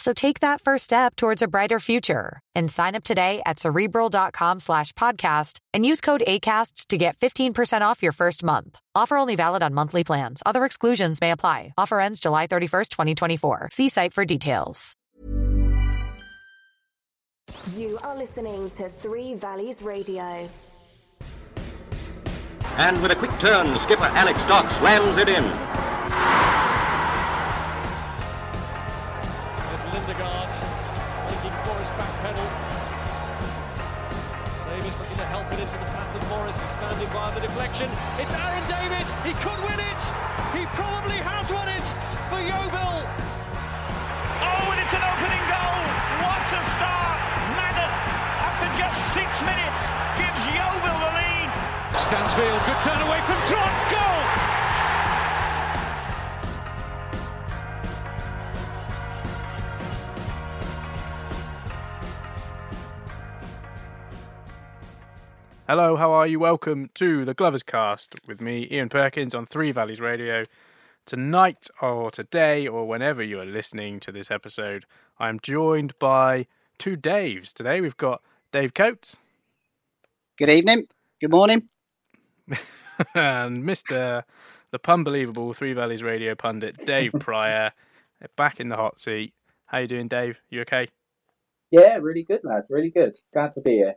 So take that first step towards a brighter future and sign up today at cerebral.com slash podcast and use code ACAST to get 15% off your first month. Offer only valid on monthly plans. Other exclusions may apply. Offer ends July 31st, 2024. See site for details. You are listening to Three Valleys Radio. And with a quick turn, skipper Alex Dock slams it in. It's Aaron Davis. He could win it. He probably has won it for Yeovil. Oh, and it's an opening goal. What a start. Madden, after just six minutes, gives Yeovil the lead. Stansfield, good turn away from Trot. Goal. Hello, how are you? Welcome to the Glovers Cast with me, Ian Perkins, on Three Valleys Radio. Tonight, or today, or whenever you are listening to this episode, I am joined by two Daves. Today we've got Dave Coates Good evening. Good morning. and Mr. the Punbelievable Three Valleys Radio pundit, Dave Pryor, back in the hot seat. How you doing, Dave? You okay? Yeah, really good, lads. Really good. Glad to be here.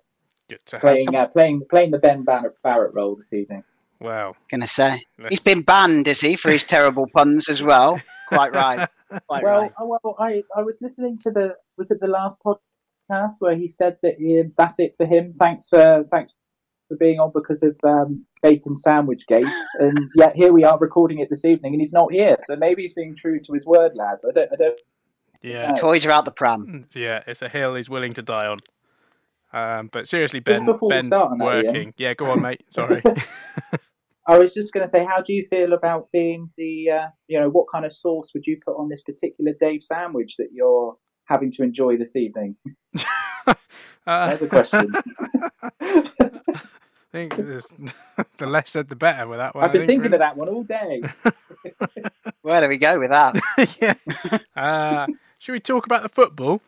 Good to have Playing, uh, playing, playing the Ben Barrett, Barrett role this evening. Wow. Gonna say Let's- he's been banned, is he, for his terrible puns as well? Quite right. Quite well, right. oh, well, I, I was listening to the was it the last podcast where he said that he, that's it for him. Thanks for thanks for being on because of um, bacon sandwich gate, and yet here we are recording it this evening, and he's not here. So maybe he's being true to his word, lads. I don't, I don't. Yeah. Toys are out the pram. Yeah, it's a hill he's willing to die on. Um, but seriously, Ben, Ben's start on that, working. Yeah, go on, mate. Sorry. I was just going to say, how do you feel about being the, uh, you know, what kind of sauce would you put on this particular Dave sandwich that you're having to enjoy this evening? Uh, There's a question. I think this- the less said, the better with that one. I've been think, thinking of that one all day. Where do we go with that? yeah. Uh, should we talk about the football?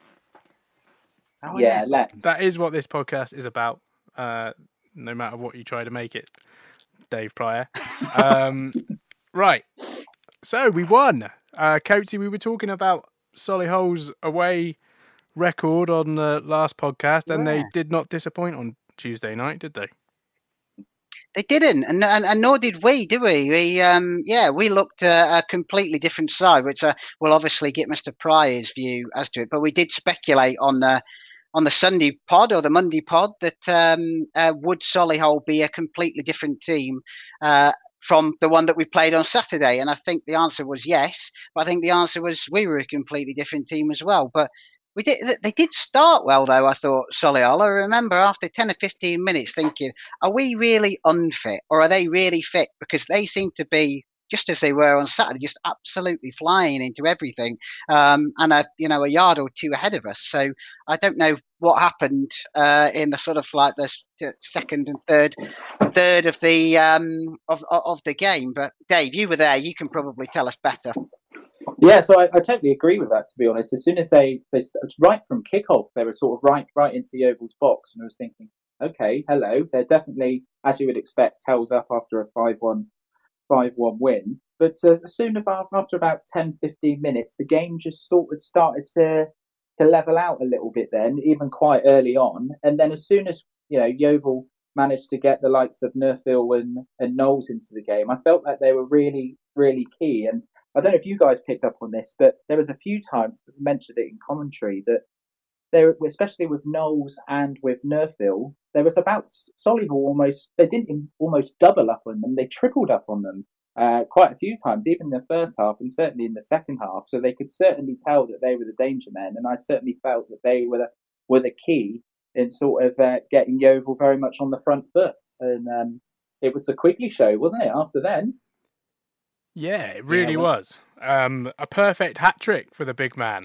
Oh, yeah, let's. That is what this podcast is about. Uh, no matter what you try to make it, Dave Pryor. Um, right. So we won. Uh, Coatsy, we were talking about Solihull's away record on the last podcast, and they did not disappoint on Tuesday night, did they? They didn't, and, and and nor did we, did we? We um yeah, we looked at a completely different side, which uh, will obviously get Mr. Pryor's view as to it. But we did speculate on the on the Sunday pod or the Monday pod that um uh, would Solihull be a completely different team uh, from the one that we played on Saturday, and I think the answer was yes. But I think the answer was we were a completely different team as well. But we did. They did start well, though. I thought Solihull. I remember after ten or fifteen minutes thinking, "Are we really unfit, or are they really fit?" Because they seem to be just as they were on Saturday, just absolutely flying into everything, um, and a you know a yard or two ahead of us. So I don't know what happened uh, in the sort of like the second and third third of the um, of of the game. But Dave, you were there. You can probably tell us better. Yeah, so I, I totally agree with that. To be honest, as soon as they they right from kickoff, they were sort of right right into Yeovil's box, and I was thinking, okay, hello, they're definitely as you would expect, tails up after a five one five one win. But uh, as soon as after about 10, 15 minutes, the game just sort of started to to level out a little bit. Then, even quite early on, and then as soon as you know Yeovil managed to get the likes of Neufville and, and Knowles into the game, I felt like they were really, really key. And I don't know if you guys picked up on this, but there was a few times that mentioned it in commentary that there, especially with Knowles and with Neufville, there was about Solihull almost they didn't almost double up on them, they tripled up on them uh, quite a few times, even in the first half and certainly in the second half. So they could certainly tell that they were the danger men, and I certainly felt that they were the, were the key in sort of uh, getting Yeovil very much on the front foot. And um, it was the Quigley show, wasn't it? After then. Yeah, it really yeah, well, was. Um, a perfect hat trick for the big man.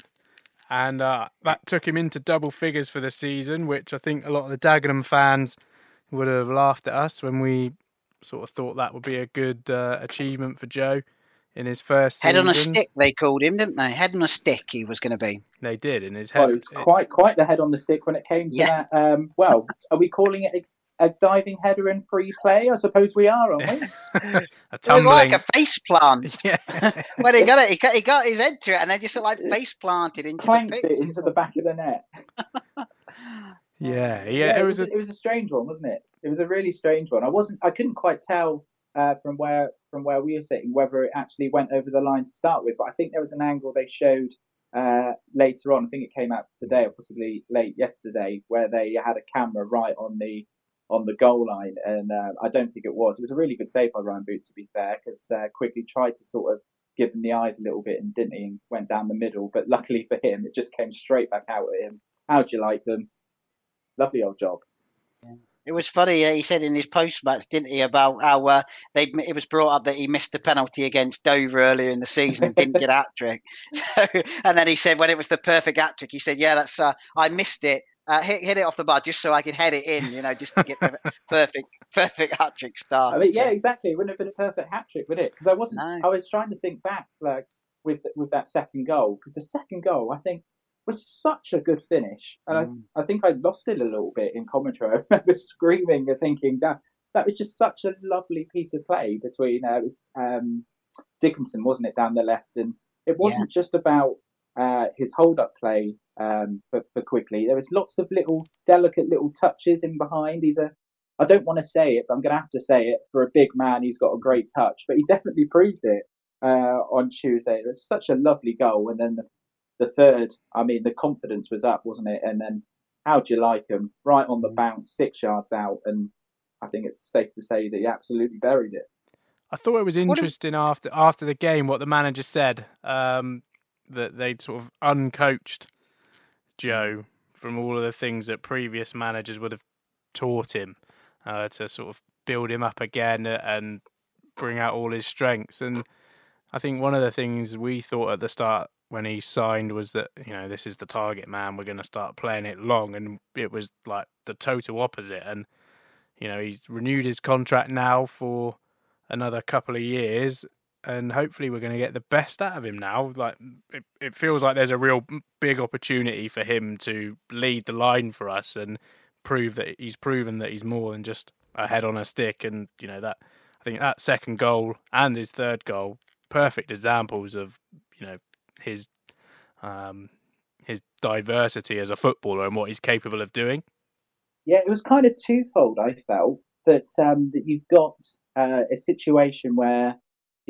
And uh, that took him into double figures for the season, which I think a lot of the Dagenham fans would have laughed at us when we sort of thought that would be a good uh, achievement for Joe in his first head season. on a stick. They called him, didn't they? Head on a stick. He was going to be. They did in his head. Well, it was quite quite the head on the stick when it came to yeah. that. Um, well, are we calling it a diving header in free play? I suppose we are, aren't we? a tumbling. like a face plant. Yeah. when he got it, he got, he got his head to it, and then just like face planted into Clanked the it into the back of the net. yeah, yeah, yeah, it, was, a... it was a strange one, wasn't it? It was a really strange one. I wasn't, I couldn't quite tell uh, from where from where we were sitting whether it actually went over the line to start with, but I think there was an angle they showed uh, later on. I think it came out today or possibly late yesterday, where they had a camera right on the on the goal line, and uh, I don't think it was. It was a really good save by Ryan Boot, to be fair, because uh, quickly tried to sort of give him the eyes a little bit and didn't he? And went down the middle, but luckily for him, it just came straight back out at him. How'd you like them? Lovely old job. It was funny. Uh, he said in his post match, didn't he, about how uh, they it was brought up that he missed the penalty against Dover earlier in the season and didn't get a hat trick. So, and then he said when it was the perfect hat trick, he said, "Yeah, that's uh, I missed it, uh, hit, hit it off the bar just so I could head it in, you know, just to get the perfect perfect hat trick start. I mean, yeah, exactly. It wouldn't have been a perfect hat trick, would it? Because I wasn't. No. I was trying to think back, like with with that second goal, because the second goal, I think, was such a good finish, and mm. I I think I lost it a little bit in commentary. I remember screaming and thinking that that was just such a lovely piece of play between uh, it was um, Dickinson, wasn't it, down the left, and it wasn't yeah. just about uh, his hold up play um, for, for Quigley. There was lots of little delicate little touches in behind. He's a I don't want to say it, but I'm going to have to say it. For a big man, he's got a great touch, but he definitely proved it uh, on Tuesday. It was such a lovely goal, and then the, the third, I mean, the confidence was up, wasn't it? And then how'd you like him? Right on the mm. bounce, six yards out, and I think it's safe to say that he absolutely buried it. I thought it was interesting after after the game what the manager said um, that they'd sort of uncoached Joe from all of the things that previous managers would have taught him uh, to sort of build him up again and bring out all his strengths. And I think one of the things we thought at the start when he signed was that you know this is the target man. We're going to start playing it long, and it was like the total opposite. And you know he's renewed his contract now for another couple of years, and hopefully we're going to get the best out of him now. Like it, it feels like there's a real big opportunity for him to lead the line for us and prove that he's proven that he's more than just a head on a stick. And you know that I think that second goal and his third goal, perfect examples of you know his um, his diversity as a footballer and what he's capable of doing. Yeah, it was kind of twofold. I felt that um, that you've got uh, a situation where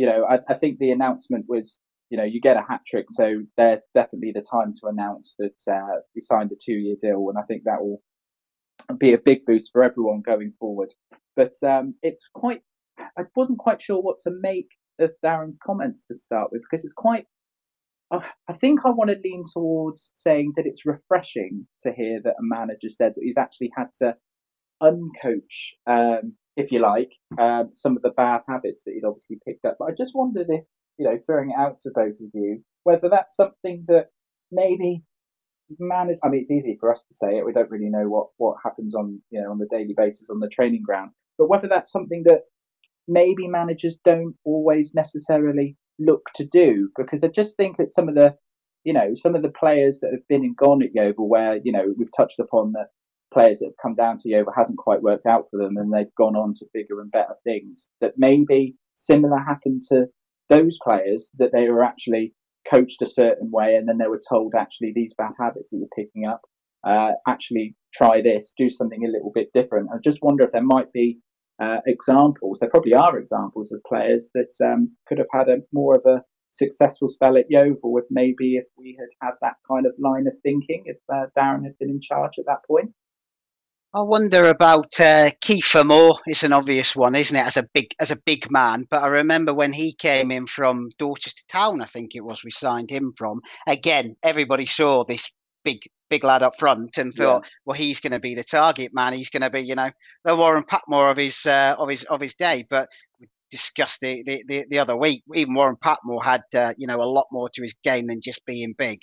you know, I, I think the announcement was, you know, you get a hat trick, so there's definitely the time to announce that uh, signed a two-year deal, and I think that will be a big boost for everyone going forward. But um, it's quite, I wasn't quite sure what to make of Darren's comments to start with because it's quite. I think I want to lean towards saying that it's refreshing to hear that a manager said that he's actually had to uncoach um, if you like, um, some of the bad habits that he'd obviously picked up. But I just wondered if, you know, throwing it out to both of you, whether that's something that maybe manage. I mean, it's easy for us to say it. We don't really know what what happens on you know on the daily basis on the training ground, but whether that's something that maybe managers don't always necessarily look to do because I just think that some of the you know some of the players that have been and gone at Yeovil where you know we've touched upon that players that have come down to Yeovil hasn't quite worked out for them and they've gone on to bigger and better things that maybe similar happened to those players that they were actually coached a certain way and then they were told actually these bad habits that you're picking up uh, actually try this do something a little bit different. I just wonder if there might be uh, examples there probably are examples of players that um, could have had a more of a successful spell at Yeovil if maybe if we had had that kind of line of thinking if uh, Darren had been in charge at that point I wonder about uh, Kiefer Moore. It's an obvious one, isn't it? As a big as a big man, but I remember when he came in from Dorchester Town, I think it was we signed him from. Again, everybody saw this big big lad up front and thought, yeah. well, he's going to be the target man. He's going to be, you know, the Warren Patmore of his uh, of his of his day. But we discussed the, the, the, the other week. Even Warren Patmore had, uh, you know, a lot more to his game than just being big.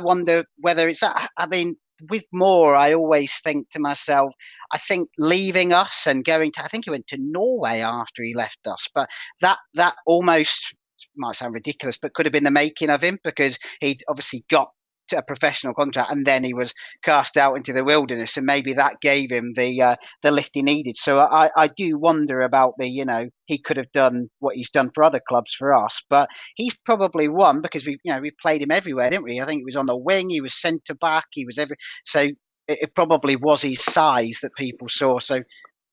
I wonder whether it's that. I mean, with Moore, I always think to myself, I think leaving us and going to, I think he went to Norway after he left us, but that that almost might sound ridiculous, but could have been the making of him because he'd obviously got a professional contract, and then he was cast out into the wilderness, and maybe that gave him the uh, the lift he needed. So I, I do wonder about the you know he could have done what he's done for other clubs for us, but he's probably won because we you know we played him everywhere, didn't we? I think he was on the wing, he was centre back, he was every so it, it probably was his size that people saw. So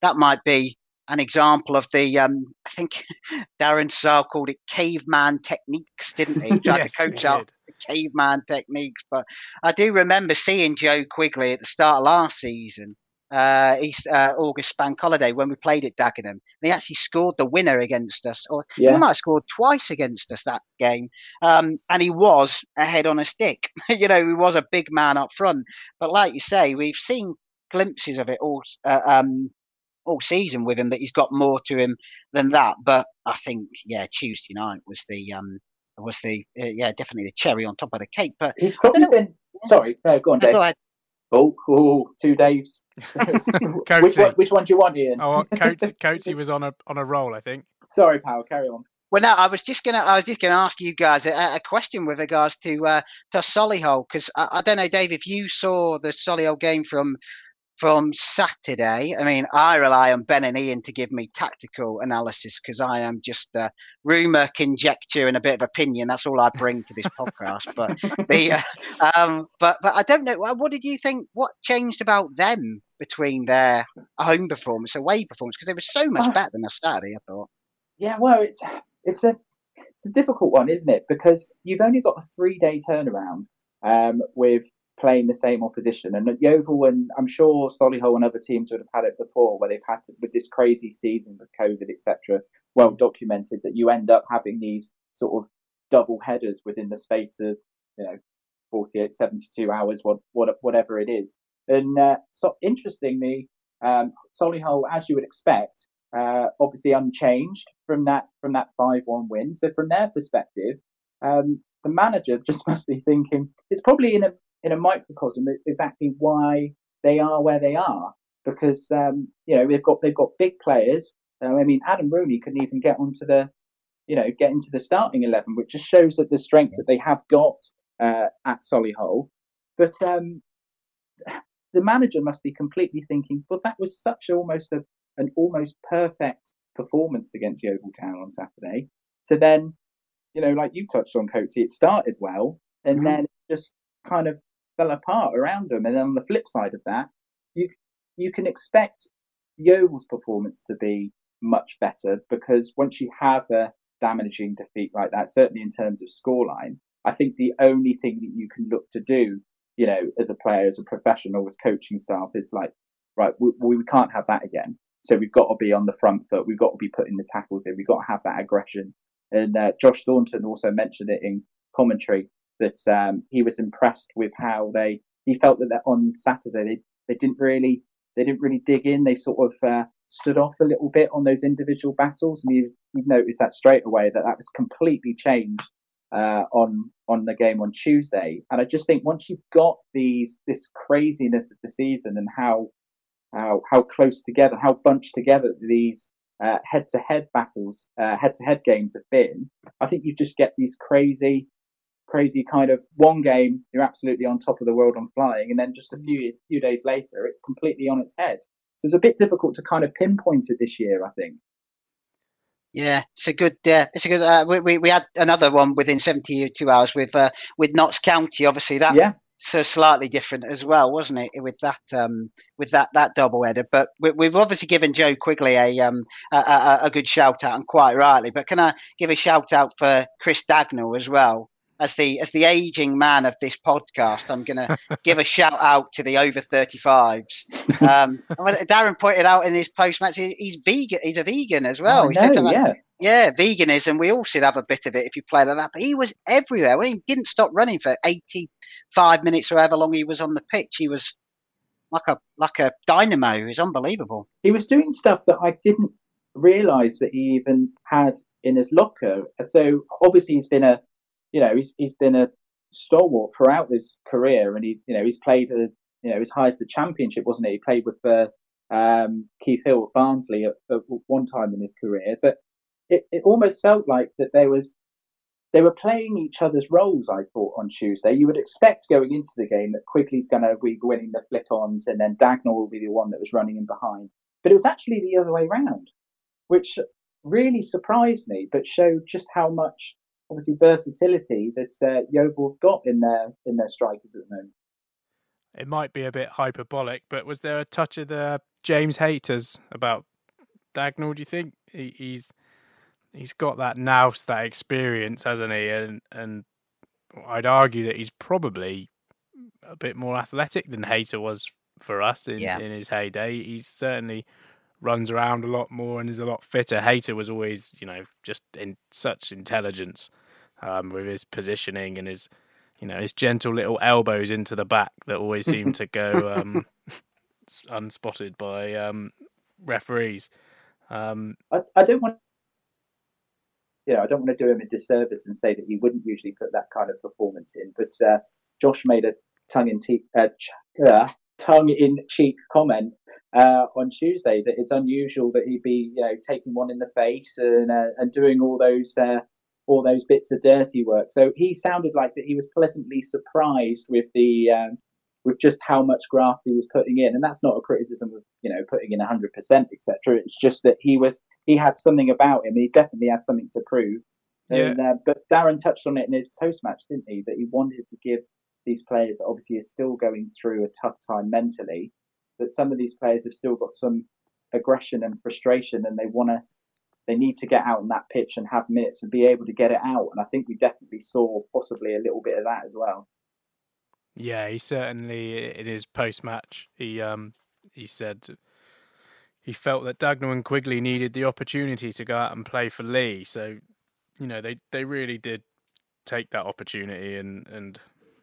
that might be an example of the um, I think Darren Sarll called it caveman techniques, didn't he? Tried yes, to coach up caveman techniques. But I do remember seeing Joe Quigley at the start of last season, uh, East uh, August Bank Holiday when we played at Dagenham. And he actually scored the winner against us, or yeah. he might have scored twice against us that game. Um, and he was a head on a stick. you know, he was a big man up front. But like you say, we've seen glimpses of it all uh, um, all season with him that he's got more to him than that. But I think yeah, Tuesday night was the um was the uh, yeah definitely the cherry on top of the cake. But he's probably been sorry. No, go on, Dave. Go ahead. Oh, oh, two Daves. which, one, which one do you want, Ian? oh, Coates, Coates was on a on a roll, I think. Sorry, pal. Carry on. Well, no, I was just gonna, I was just gonna ask you guys a, a question with regards to uh, to Solihull because I, I, don't know, Dave, if you saw the Solihull game from from Saturday. I mean, I rely on Ben and Ian to give me tactical analysis because I am just a rumor, conjecture, and a bit of opinion. That's all I bring to this podcast. But the, uh, um, but but I don't know. What did you think? What changed about them between their home performance, away performance? Because they were so much better than a Saturday. I thought. Yeah, well, it's it's a it's a difficult one, isn't it? Because you've only got a three day turnaround um, with playing the same opposition. And at Yeovil, and I'm sure Solihull and other teams would have had it before, where they've had to, with this crazy season with COVID, etc., well documented that you end up having these sort of double headers within the space of you know 48, 72 hours, what, what whatever it is. And uh, so interestingly, um, Solihull, as you would expect, uh, obviously unchanged from that from that five one win. So from their perspective, um, the manager just must be thinking it's probably in a in a microcosm exactly why they are where they are because um, you know they've got they've got big players. Uh, I mean, Adam Rooney couldn't even get onto the you know get into the starting eleven, which just shows that the strength that they have got uh, at Solihull. But um, the manager must be completely thinking, well, that was such almost a, an almost perfect performance against Yeovil Town on Saturday. So then, you know, like you touched on, Coatsy, it started well, and mm-hmm. then just kind of fell apart around them. And then on the flip side of that, you you can expect Yeovil's performance to be much better because once you have a damaging defeat like that, certainly in terms of scoreline, I think the only thing that you can look to do, you know, as a player, as a professional, with coaching staff, is like, right, we, we can't have that again. So we've got to be on the front foot. We've got to be putting the tackles in. We've got to have that aggression. And uh, Josh Staunton also mentioned it in commentary that um, he was impressed with how they. He felt that on Saturday they, they didn't really they didn't really dig in. They sort of uh, stood off a little bit on those individual battles, and you you noticed that straight away that that was completely changed uh, on on the game on Tuesday. And I just think once you've got these this craziness of the season and how how how close together, how bunched together these head to head battles, head to head games have been, I think you just get these crazy crazy kind of one game you're absolutely on top of the world on flying and then just a few few days later it's completely on its head so it's a bit difficult to kind of pinpoint it this year i think yeah, it's a good. Uh, it's a good. Uh, we, we we had another one within seventy two hours with uh, with Notts County. Obviously, that yeah. so slightly different as well, wasn't it? With that um with that that double header. But we, have obviously given Joe Quigley a um a, a, a, good shout out and quite rightly. But can I give a shout out for Chris Dagnall as well? As the as the aging man of this podcast, I'm going to give a shout out to the over 35s. Um, Darren pointed out in his post match, he's vegan. He's a vegan as well. Oh, know, yeah. yeah, veganism. We all should have a bit of it if you play like that. But he was everywhere. When he didn't stop running for 85 minutes or however long he was on the pitch, he was like a like a dynamo. It was unbelievable. He was doing stuff that I didn't realise that he even had in his locker. So obviously he's been a you know, he's he's been a stalwart throughout his career, and he's you know he's played a, you know as high as the championship, wasn't he? He played with uh, um, Keith Hill at Barnsley at, at, one time in his career, but it, it almost felt like that there was they were playing each other's roles. I thought on Tuesday, you would expect going into the game that Quigley's going to be winning the flick-ons, and then Dagnall will be the one that was running in behind. But it was actually the other way round, which really surprised me, but showed just how much obviously versatility that uh, Yeovil have got in their in their strikers at the moment. It might be a bit hyperbolic, but was there a touch of the James Hayter about Dagnall? Do you think he, he's he's got that nous, that experience, hasn't he? And and I'd argue that he's probably a bit more athletic than Hayter was for us in, yeah. in his heyday. He's certainly runs around a lot more and is a lot fitter. Hayter was always, you know, just in such intelligence um, with his positioning and his, you know, his gentle little elbows into the back that always seem to go um, unspotted by um, referees. Um, I, I, don't want, you know, I don't want to do him a disservice and say that he wouldn't usually put that kind of performance in, but uh, Josh made a tongue in cheek, uh, uh, tongue in cheek comment uh, on Tuesday that it's unusual that he'd be you know taking one in the face and uh, and doing all those uh, all those bits of dirty work. So he sounded like that he was pleasantly surprised with the um, with just how much graft he was putting in, and that's not a criticism of you know putting in 100% etc. It's just that he was he had something about him. He definitely had something to prove. Yeah. And, uh, but Darren touched on it in his post match, didn't he? That he wanted to give these players obviously are still going through a tough time mentally that some of these players have still got some aggression and frustration and they want to they need to get out on that pitch and have minutes and be able to get it out and I think we definitely saw possibly a little bit of that as well. Yeah, he certainly in his post match he um he said he felt that Dagnall and Quigley needed the opportunity to go out and play for Lee. So, you know, they, they really did take that opportunity and, and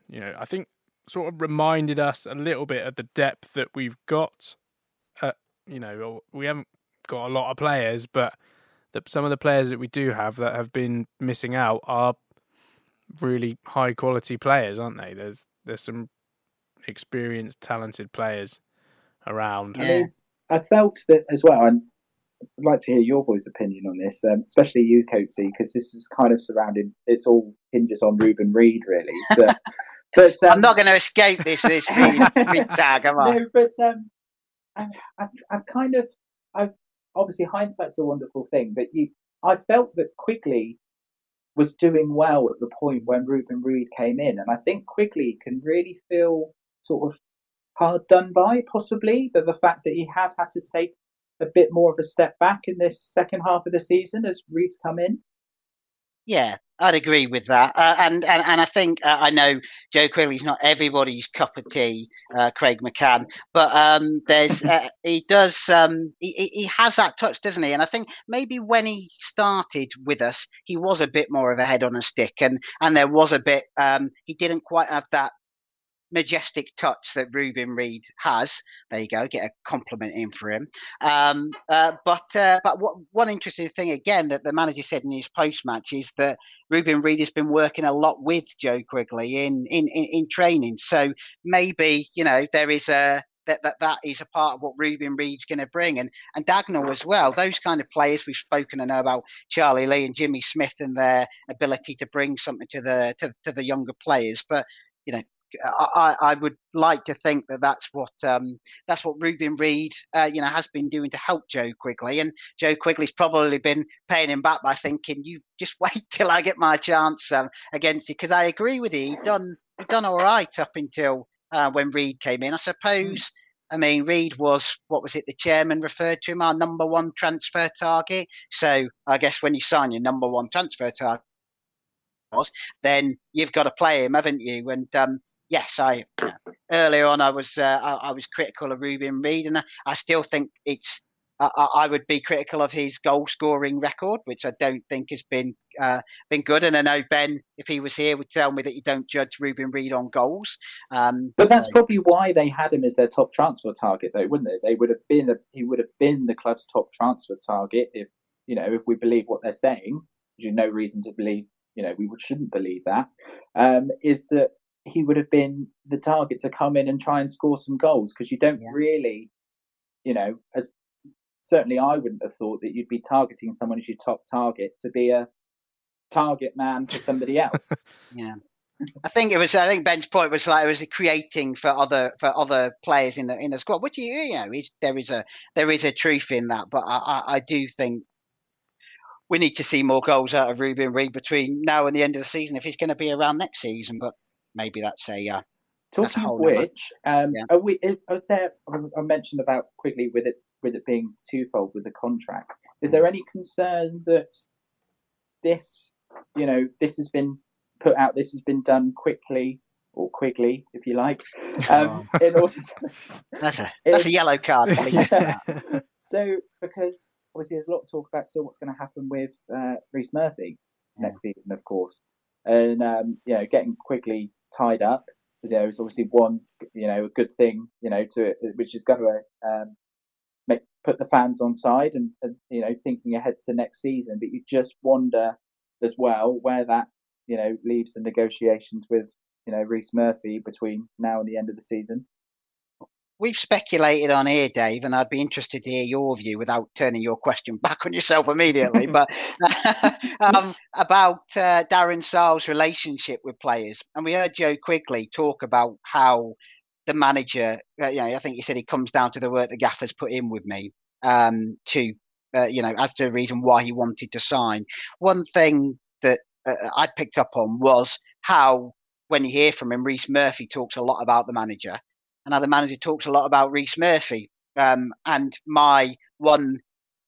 you know, I think sort of reminded us a little bit of the depth that we've got. Uh, you know, we haven't got a lot of players, but the, some of the players that we do have that have been missing out are really high quality players, aren't they? There's there's some experienced, talented players around. Yeah. I, mean, I felt that as well, and I'd like to hear your boys' opinion on this, um, especially you, Coatsy, because this is kind of surrounding. It's all hinges on Reuben Reid, really. But but um, I'm not going to escape this this big, tag, am I? No, but um, I, I've, I've kind of, I've obviously hindsight's a wonderful thing, but you, I felt that Quigley was doing well at the point when Reuben Reid came in, and I think Quigley can really feel sort of hard done by, possibly, that the fact that he has had to take a bit more of a step back in this second half of the season as Reid's come in. Yeah, I'd agree with that, uh, and, and and I think uh, I know Joe Quigley's not everybody's cup of tea, uh, Craig McCann, but um, there's uh, he does um, he he has that touch, doesn't he? And I think maybe when he started with us, he was a bit more of a head on a stick, and and there was a bit um, he didn't quite have that majestic touch that Reuben Reid has. There you go, get a compliment in for him. Um, uh, but uh, but what, one interesting thing again that the manager said in his post match is that Reuben Reed has been working a lot with Joe Quigley in, in, in, in training. So maybe you know there is a that that, that is a part of what Reuben Reid's going to bring, and and Dagnall as well. Those kind of players we've spoken I know about Charlie Lee and Jimmy Smith and their ability to bring something to the to, to the younger players, but you know. I, I would like to think that that's what um, that's what Reuben Reid, uh, you know, has been doing to help Joe Quigley, and Joe Quigley's probably been paying him back by thinking, "You just wait till I get my chance um, against you." Because I agree with you, he done he done all right up until uh, when Reid came in. I suppose. I mean, Reid was what was it? The chairman referred to him our number one transfer target. So I guess when you sign your number one transfer target, then you've got to play him, haven't you? And um, yes, I earlier on I was uh, I, I, was critical of Reuben Reid, and I, I still think it's I, I, would be critical of his goal scoring record, which I don't think has been uh, been good. And I know Ben, if he was here, would tell me that you don't judge Reuben Reid on goals. Um, but that's probably why they had him as their top transfer target, though, wouldn't it? They would have been a, he would have been the club's top transfer target if you know if we believe what they're saying. There's no reason to believe you know we shouldn't believe that. Um, is that he would have been the target to come in and try and score some goals because you don't yeah. really you know, as certainly I wouldn't have thought that you'd be targeting someone as your top target to be a target man for somebody else. yeah. I think it was. I think Ben's point was like it was creating for other for other players in the in the squad. Which you, you know, is, there is a there is a truth in that. But I, I, I do think we need to see more goals out of Reuben Reid between now and the end of the season if he's going to be around next season. But maybe that's a uh, talking of which. Um, yeah. we, I would say I mentioned about quickly with it with it being twofold with the contract. Is there any concern that this, you know, this has been put out, this has been done quickly or quickly, if you like, um, oh. in order to, that's, a, that's a yellow card. so, because obviously there's a lot of talk about still what's going to happen with uh, Rhys Murphy yeah. next season, of course, and um, you know, getting quickly tied up. Know, is obviously one, you know, a good thing, you know, to which is going to um, put the fans on side and, and, you know thinking ahead to next season. But you just wonder as well where that you know leaves the negotiations with you know Rhys Murphy between now and the end of the season. We've speculated on here, Dave, and I'd be interested to hear your view without turning your question back on yourself immediately. but um, about uh, Darren Sarll's relationship with players, and we heard Joe Quigley talk about how the manager, uh, you know, I think he said he comes down to the work the gaffer's put in with me um, to, uh, you know, as to the reason why he wanted to sign. One thing that uh, I picked up on was how, when you hear from him, Rhys Murphy talks a lot about the manager, the manager talks a lot about Rhys Murphy. Um, and my one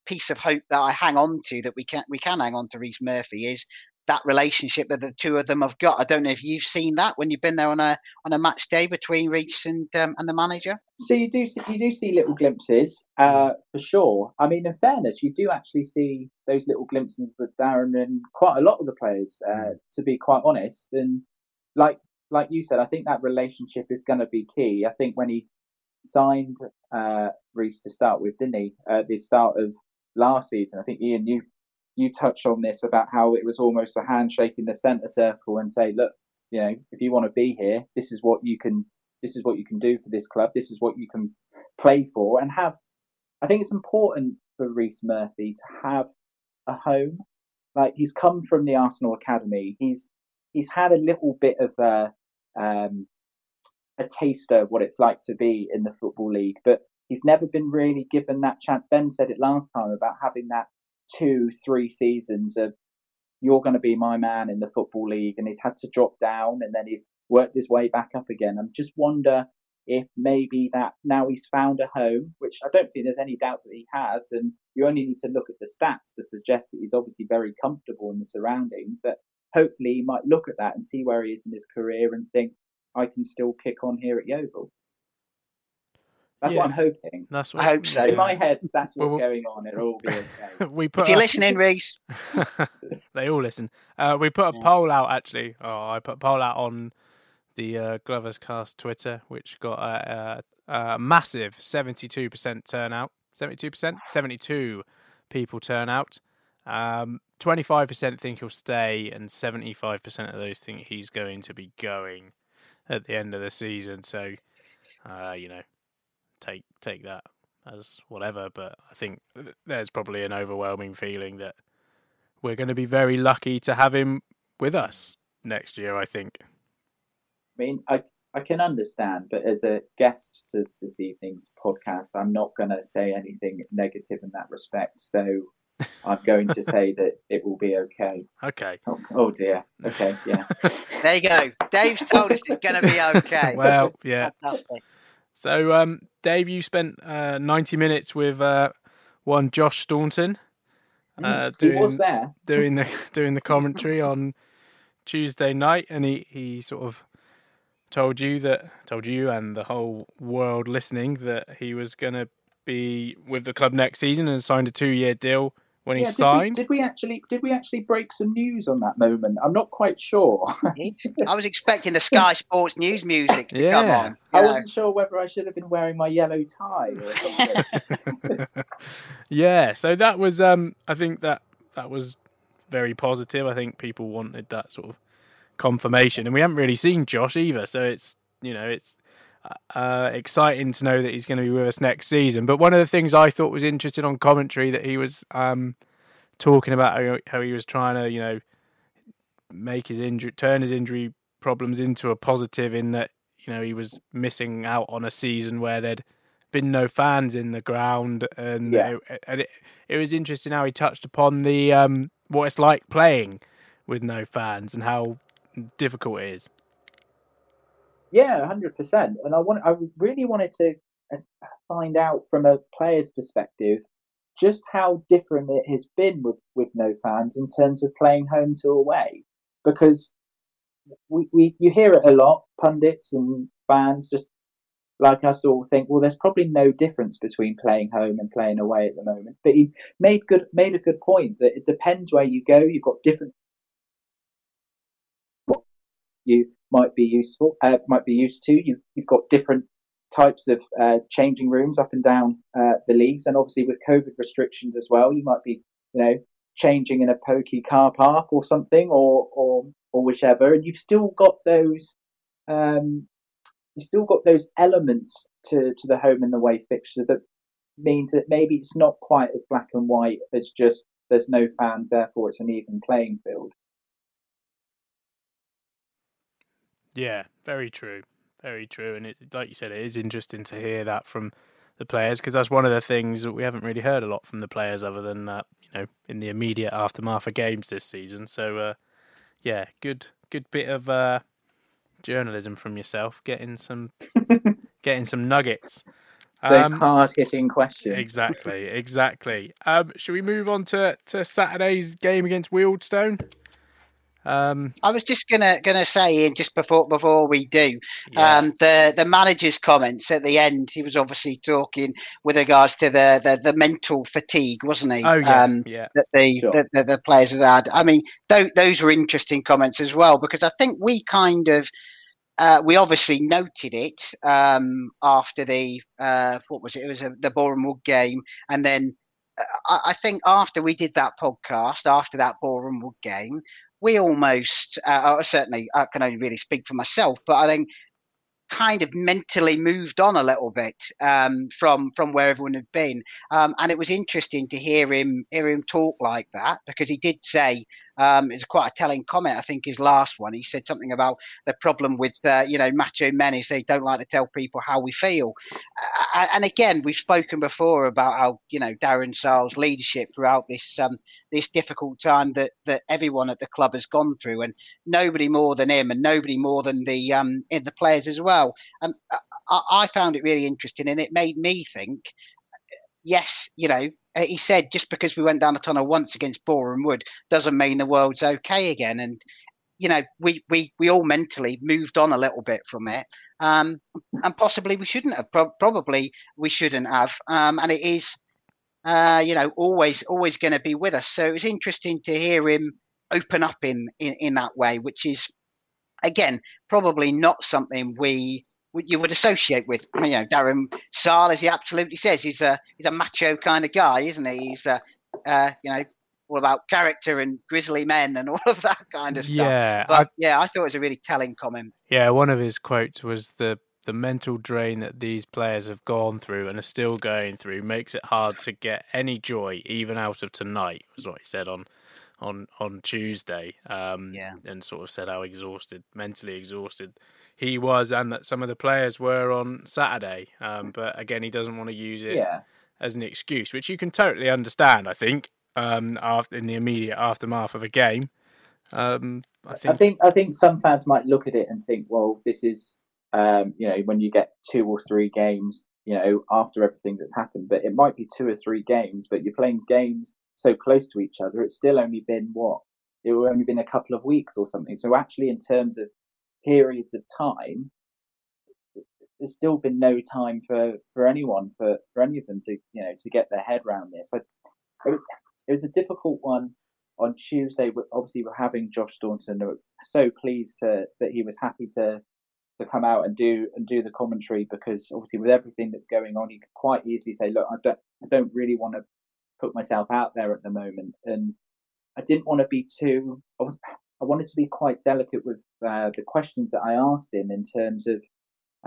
piece of hope that I hang on to that we can we can hang on to Rhys Murphy is that relationship that the two of them have got. I don't know if you've seen that when you've been there on a on a match day between Rhys and um, and the manager. So you do see, you do see little glimpses uh, for sure. I mean, in fairness, you do actually see those little glimpses with Darren and quite a lot of the players. Uh, mm. to be quite honest, and like like you said, I think that relationship is going to be key. I think when he signed uh, Rhys to start with, didn't he? At the start of last season, I think Ian, you you touched on this about how it was almost a handshake in the centre circle and say, look, you know, if you want to be here, this is what you can, this is what you can do for this club. This is what you can play for and have. I think it's important for Rhys Murphy to have a home. Like he's come from the Arsenal academy. He's he's had a little bit of a um, a taster of what it's like to be in the football league, but he's never been really given that chance. Ben said it last time about having that two, three seasons of you're going to be my man in the football league, and he's had to drop down, and then he's worked his way back up again. I just wonder if maybe that now he's found a home, which I don't think there's any doubt that he has, and you only need to look at the stats to suggest that he's obviously very comfortable in the surroundings. That hopefully he might look at that and see where he is in his career and think, I can still kick on here at Yeovil. That's yeah. what I'm hoping. That's what I hope so. In my head, that's what's well, going on. It'll all be okay. we put if you're a... listening, Rhys. they all listen. Uh, we put a yeah. poll out actually. Oh, I put a poll out on the uh, Glovers Cast Twitter, which got a, a, a massive 72% turnout. 72%? 72 people turn out. Um, 25% think he'll stay, and 75% of those think he's going to be going at the end of the season. So, uh, you know, take take that as whatever. But I think there's probably an overwhelming feeling that we're going to be very lucky to have him with us next year. I think. I mean, I I can understand, but as a guest to this evening's podcast, I'm not going to say anything negative in that respect. So I'm going to say that it will be okay. Okay. Oh, oh dear. Okay. Yeah. there you go. Dave's told us it's going to be okay. Well, yeah. Fantastic. So, um, Dave, you spent uh, 90 minutes with uh, one Josh Staunton. Uh, doing, he was there. doing the doing the commentary on Tuesday night, and he, he sort of told you that told you and the whole world listening that he was going to be with the club next season and signed a two year deal when he yeah, signed. Did we, did we, actually did we actually break some news on that moment? I'm not quite sure. I was expecting the Sky Sports news music to yeah. come on. I know. wasn't sure whether I should have been wearing my yellow tie or something. yeah, so that was um I think that that was very positive. I think people wanted that sort of confirmation, and we haven't really seen Josh either. So it's you know it's uh, exciting to know that he's going to be with us next season. But one of the things I thought was interesting on commentary that he was um, talking about how, how, he was trying to, you know, make his injury, turn his injury problems into a positive in that, you know, he was missing out on a season where there'd been no fans in the ground, and, yeah. it, and it, it was interesting how he touched upon the um, what it's like playing with no fans and how difficult it is. Yeah, hundred percent. And I want, I really wanted to uh, find out from a player's perspective just how different it has been with with no fans in terms of playing home to away, because we, we you hear it a lot, pundits and fans just like us all think, well, there's probably no difference between playing home and playing away at the moment. But he made good made a good point that it depends where you go. You've got different you might be useful, uh, might be used to. You've, you've got different types of uh, changing rooms up and down uh, the leagues, and obviously with COVID restrictions as well, you might be, you know, changing in a pokey car park or something, or or or whichever, and you've still got those, um, you've still got those elements to to the home and the away fixture that means that maybe it's not quite as black and white as just there's no fans, therefore it's an even playing field. Yeah, very true, very true. And it, like you said, it is interesting to hear that from the players because that's one of the things that we haven't really heard a lot from the players, other than uh, you know in the immediate aftermath of games this season. So uh, yeah, good good bit of uh, journalism from yourself, getting some getting some nuggets. Those um, hard hitting questions. Exactly, exactly. Um, should we move on to, to Saturday's game against Wealdstone? Um, I was just gonna gonna say, just before before we do, yeah. um, the the manager's comments at the end. He was obviously talking with regards to the the, the mental fatigue, wasn't he? Oh yeah, um, yeah. That the, sure. the, the, the players had had. I mean, th- those were interesting comments as well because I think we kind of. Uh, we obviously noted it um, after the uh, what was it? It was a, the Boreham Wood game, and then uh, I, I think after we did that podcast, after that Boreham Wood game, we almost, uh, certainly, I can only really speak for myself, but I think kind of mentally moved on a little bit um, from from where everyone had been, um, and it was interesting to hear him hear him talk like that because he did say um, it's quite a telling comment. I think his last one, he said something about the problem with uh, you know macho men who say don't like to tell people how we feel. Uh, and again, we've spoken before about how you know Darren Sarll's leadership throughout this um, this difficult time that that everyone at the club has gone through, and nobody more than him, and nobody more than the um, the players as well. And I, I found it really interesting, and it made me think yes, you know, uh, he said just because we went down the tunnel once against Boreham Wood doesn't mean the world's okay again. And you know, we we we all mentally moved on a little bit from it, um, and possibly we shouldn't have. Pro- probably we shouldn't have. Um, and it is, uh, you know, always always going to be with us. So it was interesting to hear him open up in, in in that way, which is again, probably not something we you would associate with. You know, Darren Sarll, as he absolutely says, he's a he's a macho kind of guy, isn't he? He's uh, uh, you know all about character and grizzly men and all of that kind of stuff. Yeah, but I, yeah, I thought it was a really telling comment. Yeah, one of his quotes was the the mental drain that these players have gone through and are still going through makes it hard to get any joy even out of tonight. Was what he said on on on Tuesday. Um, yeah, and sort of said how exhausted, mentally exhausted he was, and that some of the players were on Saturday. Um, but again, he doesn't want to use it yeah. as an excuse, which you can totally understand. I think um, after, in the immediate aftermath of a game. Um, I think I think I think some fans might look at it and think, well, this is um, you know when you get two or three games, you know after everything that's happened, but it might be two or three games, but you're playing games so close to each other. It's still only been what it will only been a couple of weeks or something. So actually, in terms of periods of time, there's still been no time for, for anyone for, for any of them to you know to get their head around this. I, it was a difficult one on Tuesday. Obviously, we're having Josh Staunton. We're so pleased to, that he was happy to to come out and do and do the commentary because obviously with everything that's going on, he could quite easily say, "Look, I don't I don't really want to put myself out there at the moment," and I didn't want to be too. I was I wanted to be quite delicate with uh, the questions that I asked him in terms of.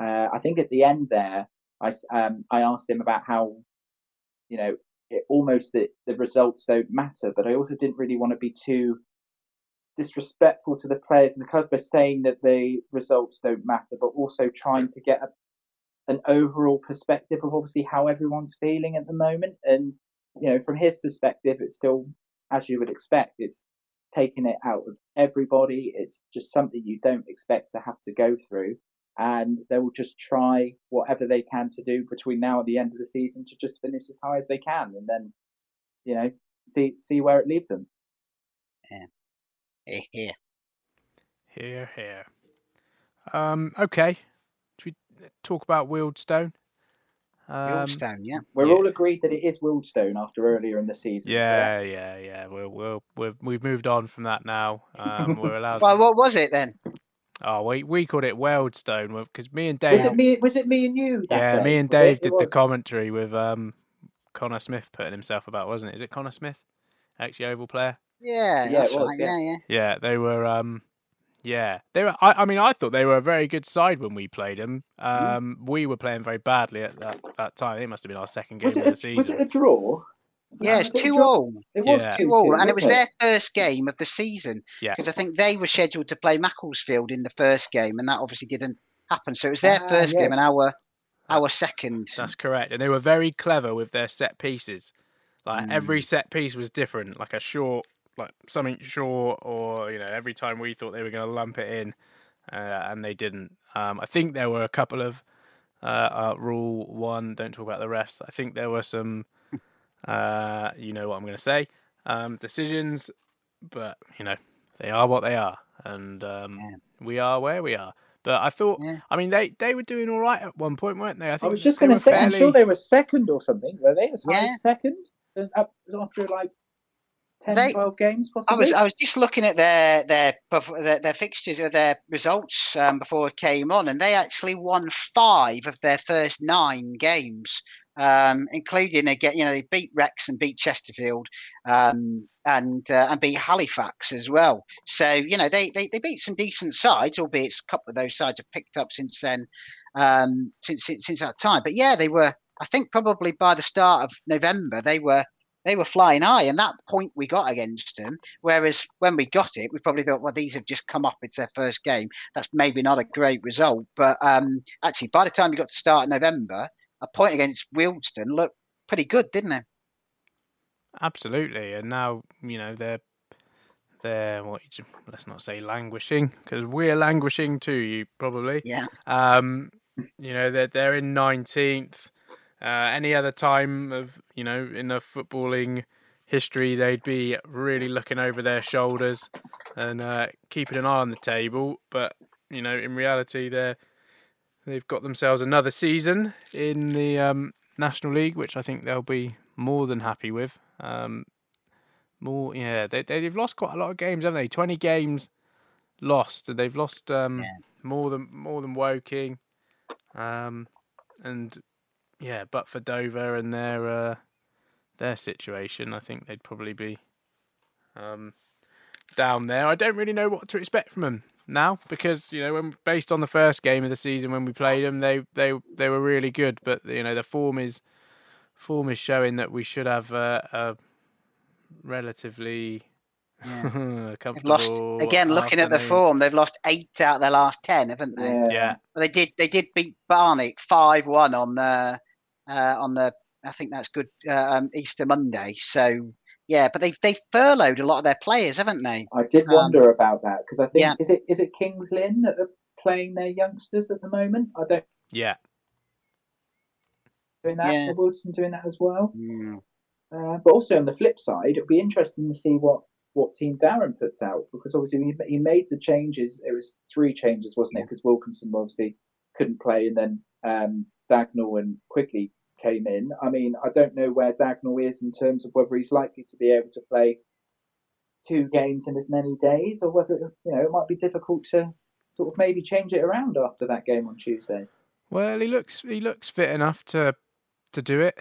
Uh, I think at the end there, I um, I asked him about how, you know, it, almost the, the results don't matter. But I also didn't really want to be too disrespectful to the players and the club by saying that the results don't matter, but also trying to get a, an overall perspective of obviously how everyone's feeling at the moment. And you know, from his perspective, it's still as you would expect. It's taking it out of everybody. It's just something you don't expect to have to go through and they will just try whatever they can to do between now and the end of the season to just finish as high as they can, and then you know see see where it leaves them. Yeah. Here, here, here. Um. Okay. Should we talk about Wealdstone? Um, Wealdstone, yeah. We're yeah. all agreed that it is Wealdstone after earlier in the season. Yeah, yeah, yeah. We're, we're, we're, we've moved on from that now. Um, we're allowed. well, to... what was it then? Oh, we we called it Wealdstone because me and Dave. Was it me? Was it me and you? yeah, day? me and Dave it, did it the commentary with um, Connor Smith putting himself about, wasn't it? Is it Connor Smith, actually Oval player? Yeah, yeah, was, right. yeah, yeah, yeah. they were. Um, yeah, they were. I, I, mean, I thought they were a very good side when we played them. Mm. Um, mm. We were playing very badly at that, that time. It must have been our second game of the season. Was it a draw? Yeah, it's two all. It was yeah. two all, and it was their first game of the season. Yeah, because I think they were scheduled to play Macclesfield in the first game, and that obviously didn't happen. So it was their ah, first yes. game and our our second. That's correct, and they were very clever with their set pieces. Like mm. every set piece was different, like a short, like something short, or you know, every time we thought they were going to lump it in, uh, and they didn't. Um, I think there were a couple of uh, uh, rule one. Don't talk about the refs. I think there were some uh, you know what I'm going to say. Um, decisions, but you know they are what they are, and um, yeah. we are where we are. But I thought, yeah. I mean, they, they were doing all right at one point, weren't they? I, I was just going to say, fairly... I'm sure they were second or something. Were they as high yeah. as second after like 10, they, 12 games possibly? I was I was just looking at their their their, their fixtures or their results um, before it came on, and they actually won five of their first nine games um, including again, you know, they beat Rex and beat Chesterfield, um, and uh, and beat Halifax as well. So you know, they, they they beat some decent sides, albeit a couple of those sides have picked up since then, um, since, since since that time. But yeah, they were. I think probably by the start of November, they were they were flying high, and that point we got against them. Whereas when we got it, we probably thought, well, these have just come up. It's their first game. That's maybe not a great result, but um, actually, by the time we got to start in November, a point against Wealdstone looked pretty good, didn't it? Absolutely, and now you know they're they're what let's not say languishing because we're languishing too. You probably yeah. Um, you know they're they're in nineteenth. Uh, any other time of you know in the footballing history, they'd be really looking over their shoulders and uh, keeping an eye on the table. But you know, in reality, they're They've got themselves another season in the um, National League, which I think they'll be more than happy with. Um, more, yeah, they, they've lost quite a lot of games, haven't they? Twenty games lost. And they've lost um, yeah. more than more than Woking, um, and yeah, but for Dover and their uh, their situation, I think they'd probably be um, down there. I don't really know what to expect from them now because you know when based on the first game of the season when we played them, they they they were really good, but you know the form is form is showing that we should have a, a relatively yeah. lost again. Looking at the form, they've lost eight out of their last ten, haven't they? Yeah. yeah. Well, they did. They did beat Barnet five one on the uh, on the. I think that's good. Uh, um, Easter Monday. So yeah, but they've they furloughed a lot of their players, haven't they? I did um, wonder about that because I think yeah. is it is it Kings Lynn that are playing their youngsters at the moment? I don't. Yeah. Doing that, yeah. Wilson doing that as well. Mm. Uh, but also on the flip side, it'll be interesting to see what what Team Darren puts out because obviously he, he made the changes. It was three changes, wasn't it? Because Wilkinson obviously couldn't play, and then um, Dagnall and Quigley came in. I mean, I don't know where Dagnall is in terms of whether he's likely to be able to play two games in as many days, or whether you know it might be difficult to sort of maybe change it around after that game on Tuesday. Well, he looks he looks fit enough to to do it.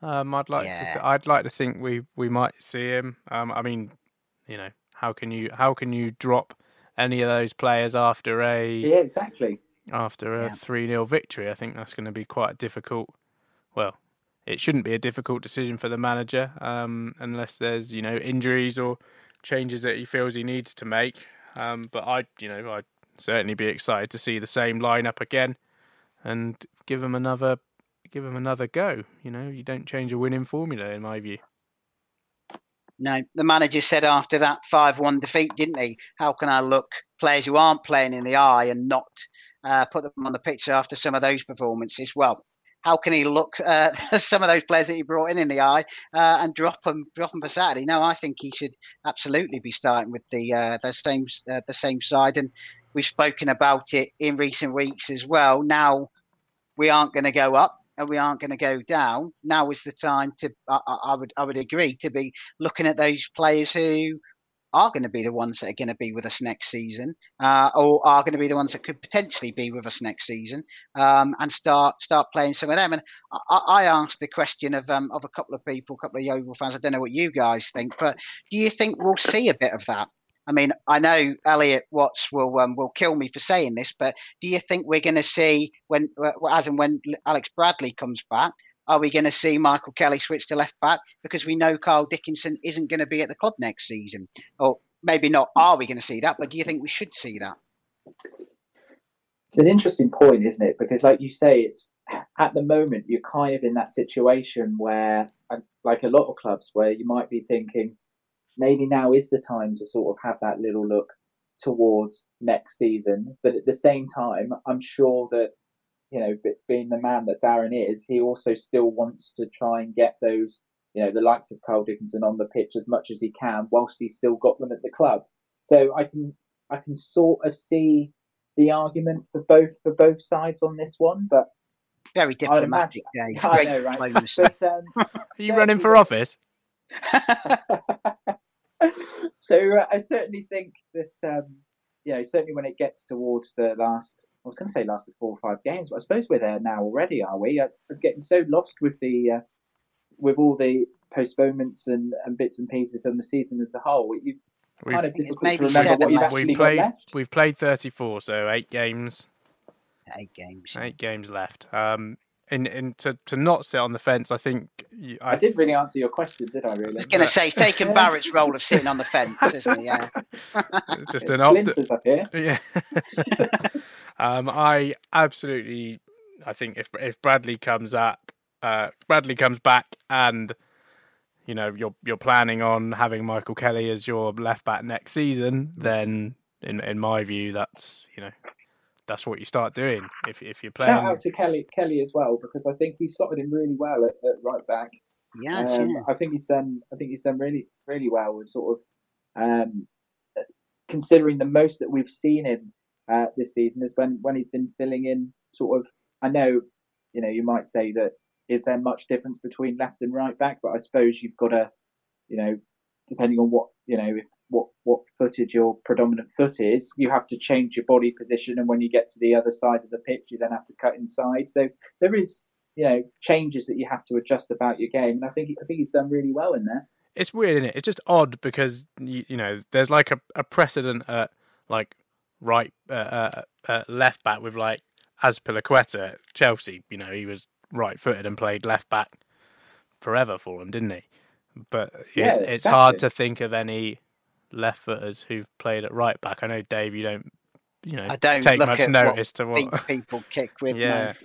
Um, I'd like yeah. to th- I'd like to think we we might see him. Um, I mean, you know, how can you how can you drop any of those players after a yeah exactly after a three yeah. 0 victory? I think that's going to be quite difficult. Well, it shouldn't be a difficult decision for the manager um, unless there's you know injuries or changes that he feels he needs to make. Um, but I you know I'd certainly be excited to see the same lineup again and give him another give them another go. You know, you don't change a winning formula, in my view. No, the manager said after that 5 1 defeat, didn't he? How can I look players who aren't playing in the eye and not uh, put them on the picture after some of those performances? Well, how can he look uh, some of those players that he brought in in the eye uh, and drop them drop them for Saturday? No, I think he should absolutely be starting with the uh, the same uh, the same side, and we've spoken about it in recent weeks as well. Now we aren't going to go up and we aren't going to go down, now is the time to. I, I, would I would agree to be looking at those players who are going to be the ones that are going to be with us next season, uh, or are going to be the ones that could potentially be with us next season, um, and start start playing some of them. And I, I asked the question of um, of a couple of people, a couple of Yeovil fans. I don't know what you guys think, but do you think we'll see a bit of that? I mean, I know Elliot Watts will um, will kill me for saying this, but do you think we're going to see when, uh, as and when Alex Bradley comes back, are we going to see Michael Kelly switch to left back because we know Carl Dickinson isn't going to be at the club next season, or maybe not? Are we going to see that? But do you think we should see that? It's an interesting point, isn't it? Because, like you say, it's at the moment you're kind of in that situation where, like a lot of clubs, where you might be thinking maybe now is the time to sort of have that little look towards next season. But at the same time, I'm sure that, you know, being the man that Darren is, he also still wants to try and get those, you know, the likes of Carl Dickinson on the pitch as much as he can whilst he's still got them at the club. So I can I can sort of see the argument for both for both sides on this one, but very diplomatic day. I know, right? but, um, Are you running for office? so uh, I certainly think that um, you know certainly when it gets towards the last I was going to say last four or five games, but I suppose we're there now already, are we? I'm getting so lost with the uh, with all the postponements and, and bits and pieces and the season as a whole. You kind of difficult to remember what you've actually we've played, got left. We've played 34, so eight games. Eight games. Eight games left. Um, in in to, to not sit on the fence, I think you, I, I didn't really answer your question, did I? Really? I was going to say he's taken Barrett's role of sitting on the fence, isn't he? Yeah. Just an opposite. up here. Yeah. um, I absolutely, I think if if Bradley comes up, uh, Bradley comes back, and you know you're you're planning on having Michael Kelly as your left back next season, then in in my view, that's you know that's what you start doing if if you're playing. Shout out to Kelly Kelly as well because I think he slotted in really well at, at right back. Yeah, um, I think he's done. I think he's done really really well with sort of um, considering the most that we've seen him uh, this season is when when he's been filling in sort of. I know, you know, you might say that is there much difference between left and right back, but I suppose you've got to, you know, depending on what you know, if what what footage your predominant foot is, you have to change your body position, and when you get to the other side of the pitch, you then have to cut inside. So there is you know changes that you have to adjust about your game, and I think I think he's done really well in there. It's weird, isn't it? It's just odd because you, you know there's like a, a precedent at like right uh, uh, uh, left back with like Azpilicueta Chelsea. You know he was right footed and played left back forever for them, didn't he? But Yeah, it's, it's exactly. hard to think of any left footers who've played at right back. I know Dave, you don't you know I don't take much notice what to what people kick with. Yeah.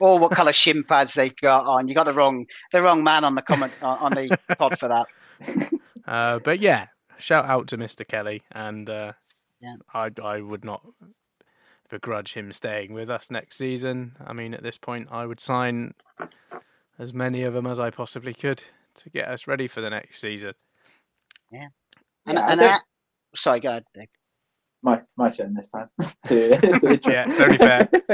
Or what colour shin pads they've got on. You got the wrong the wrong man on the comment on on the pod for that. Uh, but yeah, shout out to Mr. Kelly, and uh, Yeah. I I would not begrudge him staying with us next season. I mean, at this point, I would sign as many of them as I possibly could to get us ready for the next season. Yeah. And, Yeah, and don't- I, sorry, go ahead. Dave. my my turn this time to, to Yeah, it's only fair.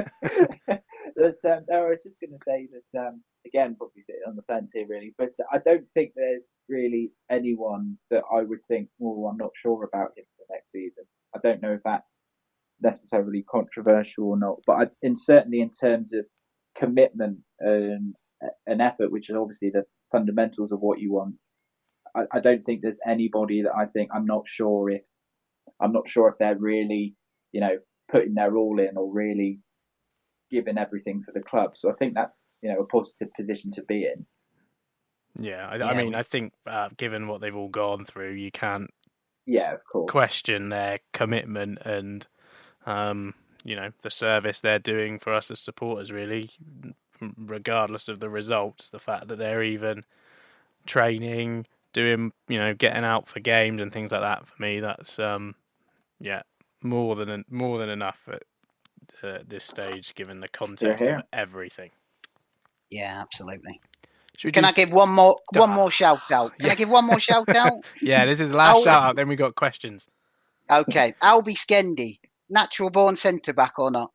but um, no, I was just going to say that um, again, probably sitting on the fence here, really. But I don't think there's really anyone that I would think, "Oh, I'm not sure about him for next season." I don't know if that's necessarily controversial or not, but I, in certainly in terms of commitment and an effort, which is obviously the fundamentals of what you want. I, I don't think there's anybody that I think I'm not sure if I'm not sure if they're really, you know, putting their all in or really giving everything for the club. So I think that's you know a positive position to be in. Yeah, I, Yeah. I mean, I think uh, given what they've all gone through, you can't Yeah, of course. question their commitment and um, you know the service they're doing for us as supporters. Really, regardless of the results, the fact that they're even training, doing you know getting out for games and things like that. For me, that's um, yeah more than more than enough at uh, this stage, given the context here. of everything. Yeah, absolutely. Should we Can do I s- give one more one more shout out? Can Yeah. I give one more shout out? Yeah, this is the last Oh. shout out. Then we got questions. Okay, Albi Skendi, natural born centre back or not?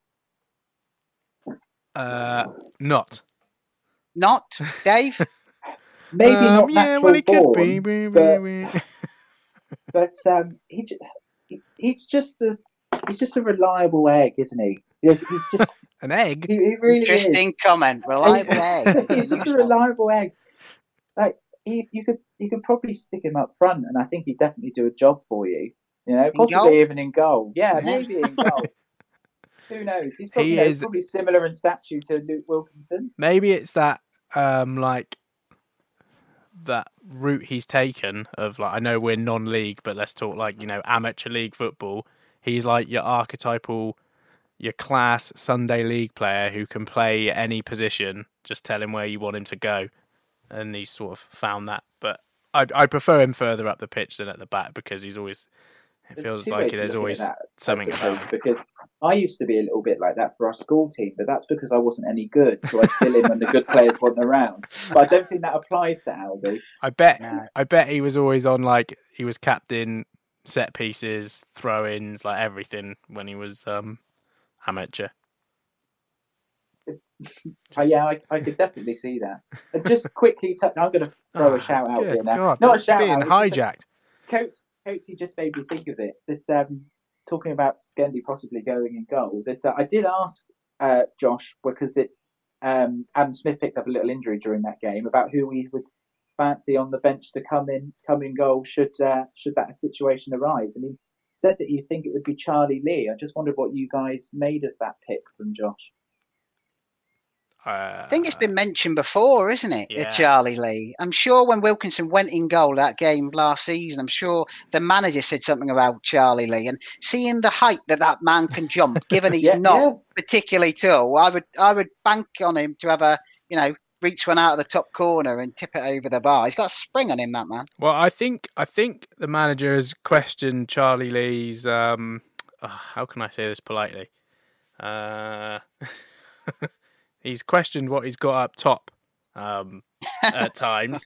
Uh, not. Not Dave. Maybe Um, not yeah, natural well, it could born, be. Wee, wee, but, wee. but um, he, he he's just a he's just a reliable egg, isn't he? He's, he's just An egg. he, he really is. Interesting comment. Reliable egg. he's just a reliable egg. Like he, you could you could probably stick him up front, and I think he'd definitely do a job for you. You know, possibly goal? even in goal. Yeah, Yeah. maybe in goal. Who knows? He's probably, He you know, is- probably similar in stature to Luke Wilkinson. Maybe it's that um like that route he's taken of like I know we're non-league, but let's talk like you know amateur league football. He's like your archetypal, your class Sunday league player who can play any position. Just tell him where you want him to go, and he's sort of found that. But I I prefer him further up the pitch than at the back because he's always. It There's feels like ways there's always that, something suppose, about him. because I used to be a little bit like that for our school team, but that's because I wasn't any good, so I'd fill in when the good players weren't around. But I don't think that applies to Albi. I bet No. I bet he was always on like he was captain, set pieces, throw ins, like everything when he was um amateur. Oh, yeah, I, I could definitely see that. And just quickly, t- I'm going to throw Ah, a shout out here now. God, Not a shout being out. it's just a- hijacked. Coates, Coatesy just made me think of it. That um, talking about Skendi possibly going in goal. That uh, I did ask uh, Josh because it um, Adam Smith picked up a little injury during that game about who we would fancy on the bench to come in come in goal should uh, should that situation arise. And he said that you think it would be Charlie Lee. I just wondered what you guys made of that pick from Josh. Uh, I think it's been mentioned before, isn't it? Yeah. Charlie Lee. I'm sure when Wilkinson went in goal that game last season, I'm sure the manager said something about Charlie Lee and seeing the height that that man can jump, given he's Yeah, not yeah. particularly tall, I would I would bank on him to have a you know reach one out of the top corner and tip it over the bar. He's got a spring on him, that man. Well, I think I think the manager has questioned Charlie Lee's. Um, oh, how can I say this politely? Uh, he's questioned what he's got up top um, at times,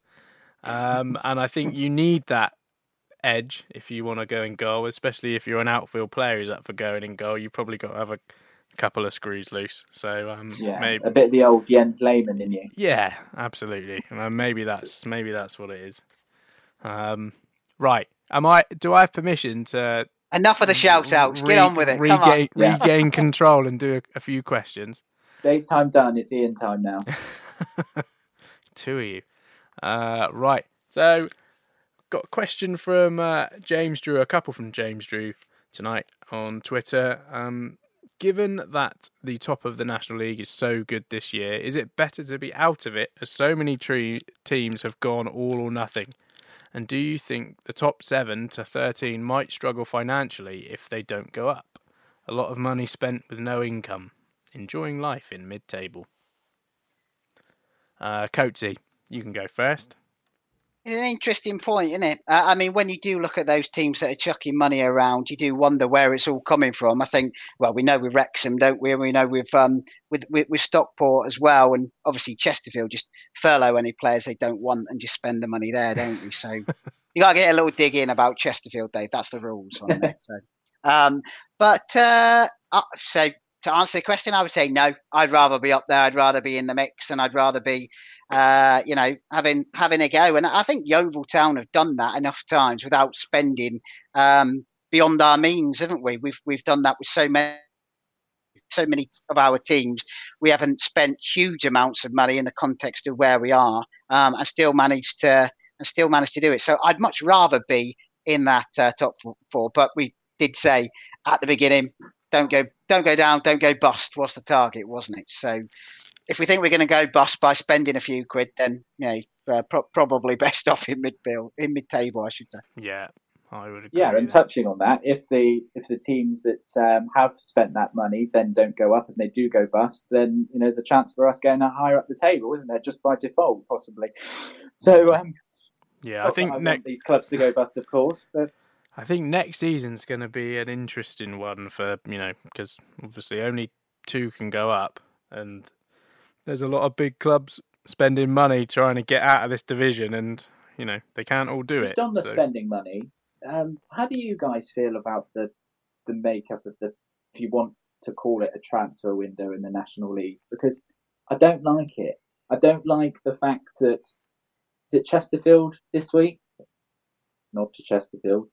um, and I think you need that edge if you want to go in goal, especially if you're an outfield player who's up for going in goal. You've probably got to have a couple of screws loose. So um, Yeah, maybe a bit of the old Jens Lehmann in you. yeah, absolutely. Uh, maybe that's maybe that's what it is. Um, Right. Am I? Do I have permission to Enough of the shout outs. Get on with it. Come on. regain, regain control and do a, a few questions? Dave time done. It's Ian time now. Two of you. Uh, right. So, got a question from uh, James Drew, a couple from James Drew tonight on Twitter. Um, given that the top of the National League is so good this year, is it better to be out of it as so many tre- teams have gone all or nothing? And do you think the top 7 to 13 might struggle financially if they don't go up? A lot of money spent with no income, enjoying life in mid table. Uh, Coatsy, you can go first. It's an interesting point, isn't it? Uh, I mean, when you do look at those teams that are chucking money around, you do wonder where it's all coming from. I think, well, we know with Wrexham, don't we? And we know with um with, with with Stockport as well, and obviously Chesterfield just furlough any players they don't want and just spend the money there, don't we? So you got to get a little dig in about Chesterfield, Dave. That's the rules on it. So, um, but uh, uh, so to answer the question, I would say no. I'd rather be up there. I'd rather be in the mix, and I'd rather be uh, you know, having having a go. And I think Yeovil Town have done that enough times without spending um, beyond our means, haven't we? We've we've done that with so many so many of our teams. We haven't spent huge amounts of money in the context of where we are, um, and still managed to and still managed to do it. So I'd much rather be in that uh, top four. But we did say at the beginning, don't go don't go down, don't go bust was the target, wasn't it? So if we think we're going to go bust by spending a few quid, then you know, uh, pro- probably best off in midfield, in mid-table, I should say. Yeah, I would agree. Yeah, and touching on that, if the if the teams that um, have spent that money then don't go up and they do go bust, then you know there's a chance for us going higher up the table, isn't there? Just by default, possibly. So um, yeah, I think I next these clubs to go bust, of course, but. I think next season's going to be an interesting one for you know because obviously only two can go up, and there's a lot of big clubs spending money trying to get out of this division, and you know they can't all do Just it. on the so- spending money, um, how do you guys feel about the the makeup of the, if you want to call it a transfer window in the National League? Because I don't like it. I don't like the fact that is it Chesterfield this week? Not to Chesterfield.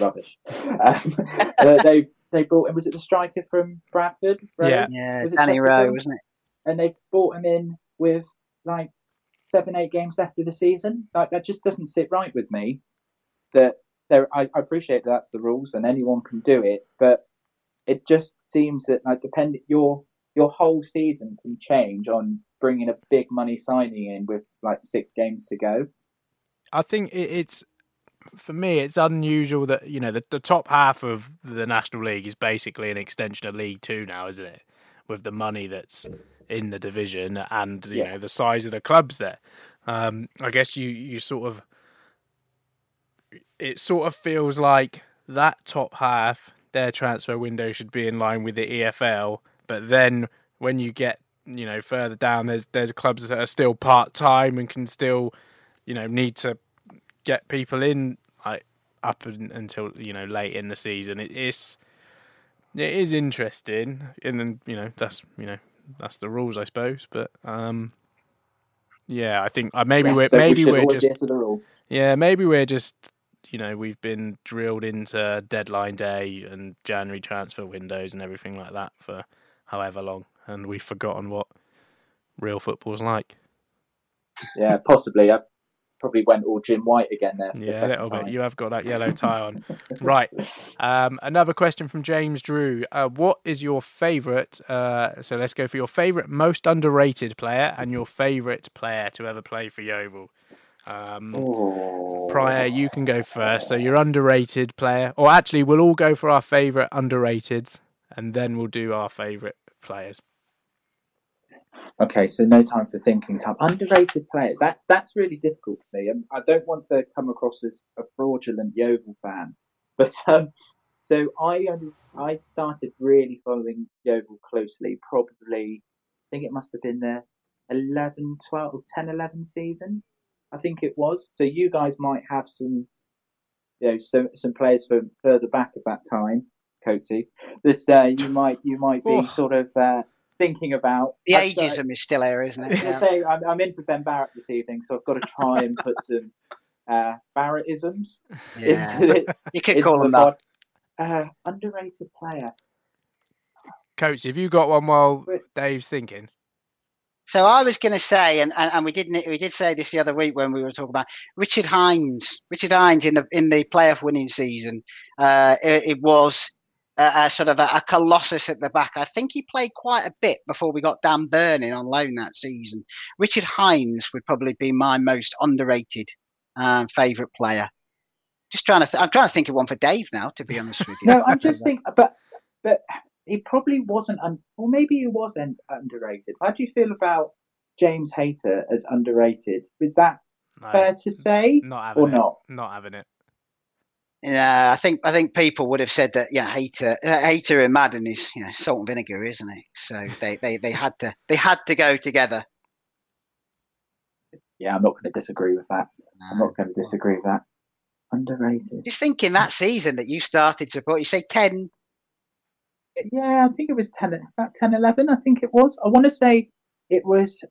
Rubbish. Um, uh, they they brought in was it the striker from Bradford? Rowe? Yeah. Yeah, Was it Danny Rowe, Chesterfield? wasn't it? and they brought him in with like seven, eight games left of the season. Like that just doesn't sit right with me. That there, I, I appreciate that that's the rules and anyone can do it, but it just seems that like depend your your whole season can change on bringing a big money signing in with like six games to go. I think it's for me, it's unusual that you know the, the top half of the National League is basically an extension of League Two now, isn't it? With the money that's in the division and you Yeah. know the size of the clubs there. Um, I guess you you sort of it sort of feels like that top half their transfer window should be in line with the EFL, but then when you get you know further down, there's there's clubs that are still part time and can still you know need to get people in like up un until you know late in the season. It is it is interesting, and then you know that's you know that's the rules, I suppose. But um, yeah, I think uh, maybe Yes, we're so maybe should we're just adhere to the rule. yeah maybe we're just you know we've been drilled into deadline day and January transfer windows and everything like that for however long, and we've forgotten what real football's like. Yeah, possibly. I probably went all Jim White again there. Yeah, a little time. bit. You have got that yellow tie on. right. Um, another question from James Drew. Uh, what is your favourite? Uh, so let's go for your favourite most underrated player and your favourite player to ever play for Yeovil. Um. Pryor, you can go first. So your underrated player, or actually, we'll all go for our favourite underrateds, and then we'll do our favourite players. Okay, so no time for thinking time. Underrated player. That's that's really difficult for me. Um, I don't want to come across as a fraudulent Yeovil fan, but um, so I only I started really following Yeovil closely. Probably, I think it must have been the 11, 12, 10, 11 season. I think it was. So you guys might have some, you know, some some players from further back at that time, Coatsy, that uh, you might you might be Oh. sort of uh, thinking about. The I'd say- ageism is still there, isn't it? was Yeah. say, I'm, I'm in for Ben Barrett this evening, so I've got to try and put some uh, Barrettisms. Yeah. into the- You could into call the them that. Uh, underrated player. Coach, have you got one while Dave's thinking? So I was going to say, and, and, and we didn't we did say this the other week when we were talking about Richard Hinds. Richard Hinds in the in the playoff winning season, uh, it, it was a, a sort of a, a colossus at the back. I think he played quite a bit before we got Dan Burning on loan that season. Richard Hinds would probably be my most underrated um, favourite player. Just trying to, th- I'm trying to think of one for Dave now. To be honest with you, No, I'm just thinking, but but he probably wasn't, un- or maybe he was un- underrated. How do you feel about James Hayter as underrated? Is that No, fair to say, Not having or it. not? Not having it. Yeah, I think I think people would have said that. Yeah, Hayter, uh, Hayter, and Madden is you know salt and vinegar, isn't it? So they, they, they had to they had to go together. Yeah, I'm not going to disagree with that. I'm not going to disagree with that. Underrated. Just thinking that season that you started support, you say ten. Yeah, I think it was 10, about 10, 11, I think it was. I want to say it was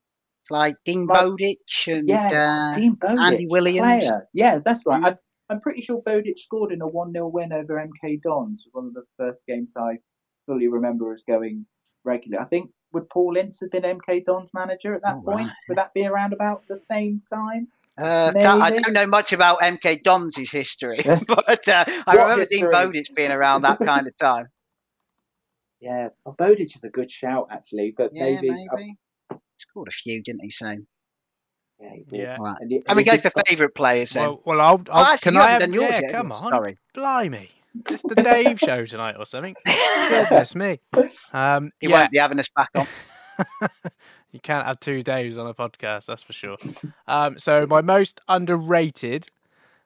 like Dean Right. Bowditch and yeah, uh, Dean Bowditch, Andy Williams. player. Yeah, that's right. I, I'm pretty sure Bowditch scored in a 1 0 win over MK Dons, one of the first games I fully remember as going regular. I think would Paul Ince have been MK Dons manager at that Oh, point? right. Would that be around about the same time? Uh, I don't know much about MK Dons' history, but uh, I remember Dean history? Bowditch being around that kind of time. Yeah, well, Bowditch is a good shout actually, but Yeah, maybe. maybe. Scored a few, didn't he? So, yeah, he did. Yeah. right. And he- and we go for stop- favourite players. Then. Well, well, I'll. Oh, I'll actually, can you I haven't done yours yeah, yet, come on. Sorry. Blimey, it's the Dave show tonight or something. Goodness me. Um, He yeah, won't be having us back on. you can't have two Daves on a podcast, that's for sure. Um, so my most underrated,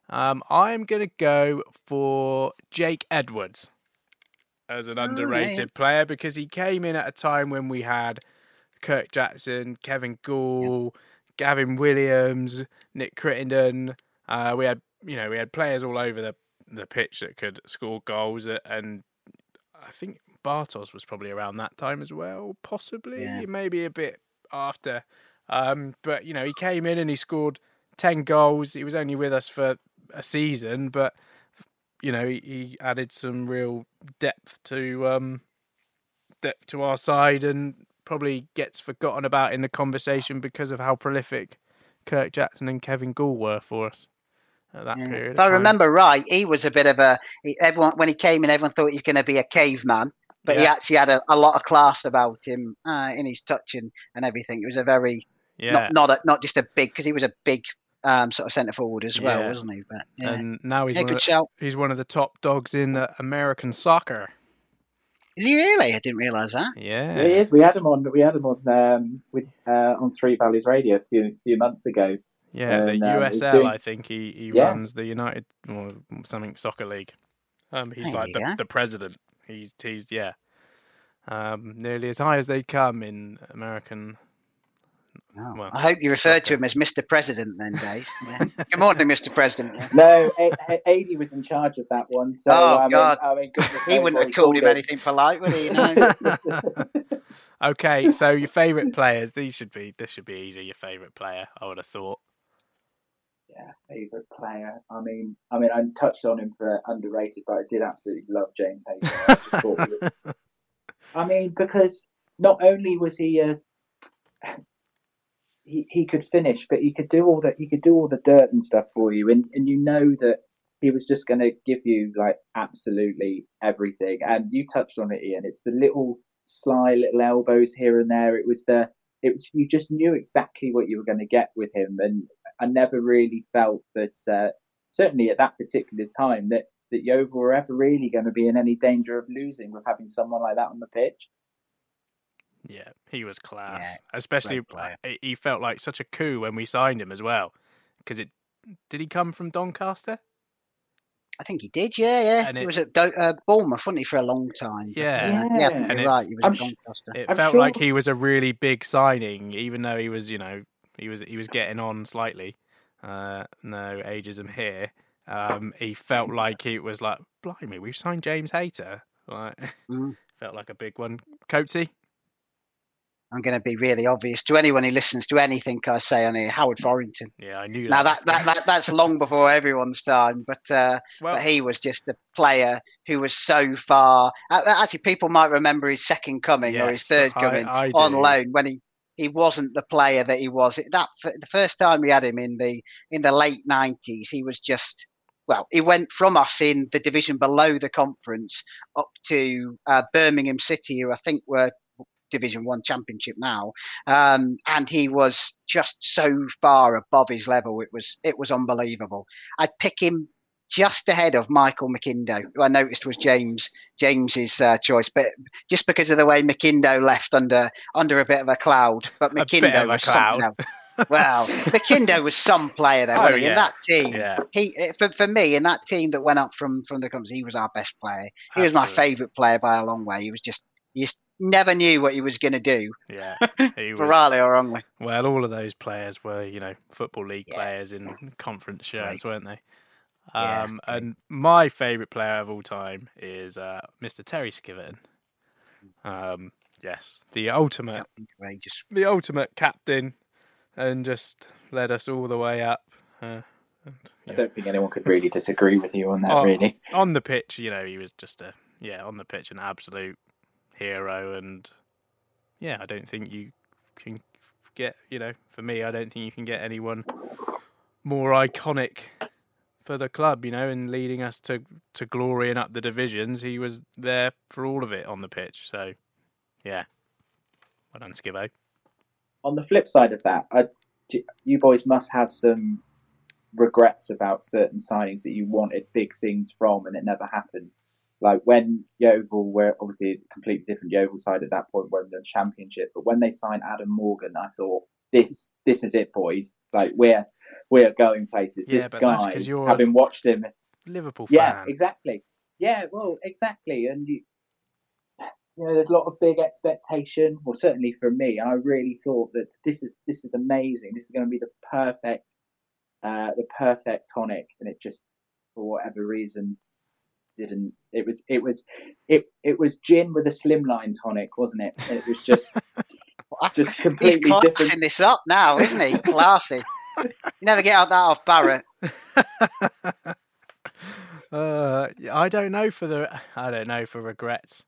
um, I'm gonna go for Jake Edwards as an underrated player because he came in at a time when we had Kirk Jackson, Kevin Gall, Gavin Williams, Nick Crittenden. Uh, we had you know we had players all over the the pitch that could score goals, and I think Bartos was probably around that time as well, possibly Yeah. maybe a bit after. Um, but you know he came in and he scored ten goals. He was only with us for a season, but you know he, he added some real depth to um, depth to our side and probably gets forgotten about in the conversation because of how prolific Kirk Jackson and Kevin Gall were for us at that Yeah. period. If I remember right, he was a bit of a he, everyone when he came in. Everyone thought he was going to be a caveman, but he actually had a, a lot of class about him uh, in his touch and, and everything. It was a very yeah. not not a, not just a big because he was a big um, sort of centre forward as well, Yeah. wasn't he? But yeah, And now he's yeah one of, shout. he's one of the top dogs in uh, American soccer. Is he really? I didn't realise that. Yeah. Yeah, he is. We had him on. We had him on um, with uh, on Three Valleys Radio a few few months ago. Yeah, And, the um, USL, doing- I think he, he Yeah. runs the United or something soccer league. Um, he's There like the, the president. He's he's yeah, um, nearly as high as they come in American. Well, I hope you referred to him as Mr. President then, Dave. Yeah. Good morning, Mr. President. No, A- A- Adi was in charge of that one. So Oh, I mean, God. I mean, goodness He wouldn't have called him it. anything polite, would he? No. Okay, so your favourite players? These should be this should be easy. Your favourite player, I would have thought. Yeah, favorite player. I mean, I mean, I touched on him for underrated, but I did absolutely love James Hayter. I just thought he was. I mean, because not only was he a he, he could finish, but he could do all that. He could do all the dirt and stuff for you, and and you know that he was just going to give you like absolutely everything. And you touched on it, Ian. It's the little sly little elbows here and there. It was the it was, you just knew exactly what you were going to get with him, and I never really felt that uh, certainly at that particular time that that Yeovil were ever really going to be in any danger of losing with having someone like that on the pitch. Yeah, he was class. Yeah, Especially, he- he felt like such a coup when we signed him as well. Because it did he come from Doncaster? I think he did, yeah, yeah. And he it- was at Do- uh, Bournemouth, wasn't he, for a long time? Yeah. uh, Yeah. yeah, And you're it- right. He was I'm at sh- Doncaster. It I'm felt sure- like he was a really big signing, even though he was, you know, he was he was getting on slightly. Uh, no ageism here. Um, he felt like it was like, blimey, we've signed James Hayter. Like, Mm. felt like a big one. Coatsy, I'm going to be really obvious to anyone who listens to anything I say on here. Howard Forinton. Yeah, I knew Now that. that, that, that that's long before everyone's time, but uh, Well- but he was just a player who was so far. Actually, people might remember his second coming or his third coming I on do. loan when he, he wasn't the player that he was. That the first time we had him in the in the late nineties, he was just. Well, he went from us in the division below the conference up to uh, Birmingham City, who I think were Division One Championship now, um, and he was just so far above his level. It was it was unbelievable. I'd pick him just ahead of Michael McIndoe, who I noticed was James James's uh, choice, but just because of the way McIndoe left under under a bit of a cloud. But McIndoe bit of a was cloud. something else. Well, McIndoe was some player though. Oh, he? yeah. In that team, Yeah. he eh, for, for me in that team that went up from from the conference, he was our best player. He was my favourite player by a long way. He was just you just never knew what he was going to do, Yeah, he was. rightly or wrongly. Well, all of those players were, you know, football league players in conference shirts, weren't they? Yeah. Um, and my favourite player of all time is uh, Mr. Terry Skiverton. Um, yes, the ultimate, Courageous. the ultimate captain, and just led us all the way up. Uh, and, I don't think anyone could really disagree with you on that, Oh, really. On the pitch, you know, he was just a yeah, on the pitch an absolute hero and yeah, I don't think you can get, you know, for me, I don't think you can get anyone more iconic for the club, you know, and leading us to to glory and up the divisions. He was there for all of it on the pitch. So, yeah. Well done, Skibbo. On the flip side of that, I, you boys must have some regrets about certain signings that you wanted big things from and it never happened. Like when Yeovil were obviously a completely different Yeovil side at that point, were in the championship. But when they signed Adam Morgan, I thought this this is it, boys. Like we're we're going places. Yeah, this but guy, that's 'cause you're- having watched him Liverpool Fan. yeah, exactly. Yeah, well, exactly. And you, you know, there's a lot of big expectation. Well, certainly for me, I really thought that this is this is amazing. This is going to be the perfect, uh, the perfect tonic, and it just, for whatever reason, didn't. It was it was it it was gin with a slimline tonic, wasn't it? It was just just He's completely classing different. this up now, isn't he? Classy. you never get out that off Barrett. Uh, I don't know for the. I don't know for regrets.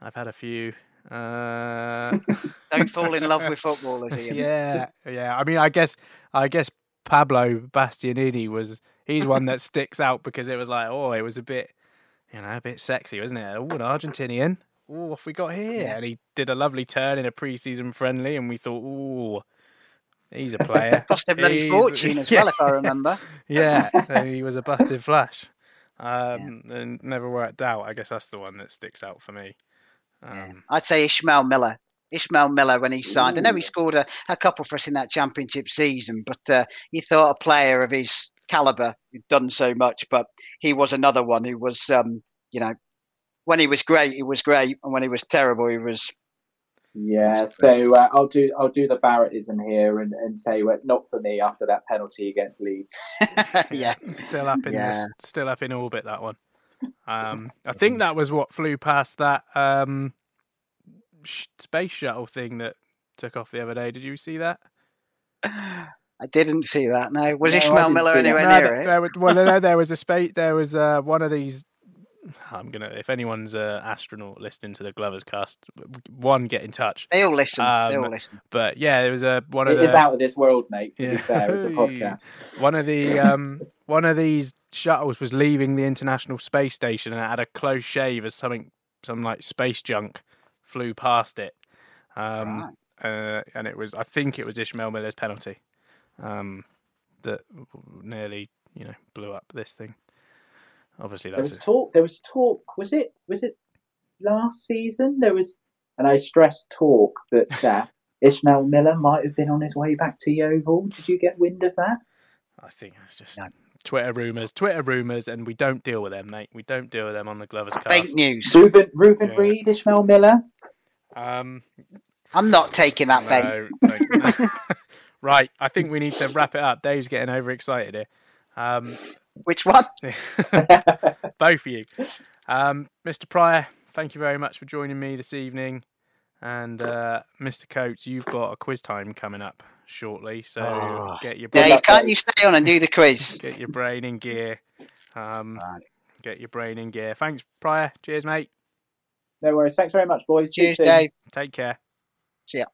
I've had a few. Uh, Don't fall in love with footballers, Ian. yeah, yeah. I mean, I guess, I guess Pablo Bastianini was. He's one that sticks out because it was like, oh, it was a bit, you know, a bit sexy, wasn't it? Oh, an Argentinian. Oh, what have we got here? Yeah. And he did a lovely turn in a pre-season friendly, and we thought, oh, he's a player. Cost a bloody fortune as well, if I remember. yeah, he was a busted flash. Um, and never worked out. I guess that's the one that sticks out for me. Um, I'd say Ishmael Miller. Ishmael Miller when he signed. I know he scored a, a couple for us in that championship season, but uh, you thought a player of his caliber who'd done so much, but he was another one who was, um, you know, when he was great, he was great, and when he was terrible, he was. Yeah, so uh, I'll do I'll do the Barrettism here and, and say well, not for me after that penalty against Leeds. yeah, still up in Yeah. this, still up in orbit. That one. Um, I think that was what flew past that um, space shuttle thing that took off the other day. Did you see that? I didn't see that. No, was No, Ishmael Miller see anywhere No, near th- it? there was, well, no, there was a space. There was uh, one of these. I'm gonna. If anyone's an astronaut listening to the Glovers cast, one get in touch. They all listen. they Um, all listen. But yeah, there was a one of It the. is out of this world, mate. To Yeah. be fair, it's a podcast. One of the um, one of these shuttles was leaving the International Space Station and it had a close shave as something some like space junk flew past it. Um, uh, and it was I think it was Ishmael Miller's penalty um, that nearly you know blew up this thing. Obviously, There was it. talk. There was talk. Was it? Was it last season? There was, and I stress talk that uh, Ishmael Miller might have been on his way back to Yeovil. Did you get wind of that? I think it's just Twitter rumors, Twitter rumors, and we don't deal with them, mate. We don't deal with them on the Glovers cast. Fake news. Reuben, Reuben Yeah. Reid, Ishmael Miller. Um, I'm not taking that bait. No, no. right, I think we need to wrap it up. Dave's getting overexcited here. Um, Which one? both of you. Um, Mr. Pryor, thank you very much for joining me this evening. And uh, Mr. Coates, you've got a quiz time coming up shortly, so Oh. get your brain, you can't you stay on and do the quiz? get your brain in gear. Um, Get your brain in gear. Thanks, Pryor. Cheers, mate. No worries. Thanks very much, boys. See you Cheers. Dave. Take care. See ya.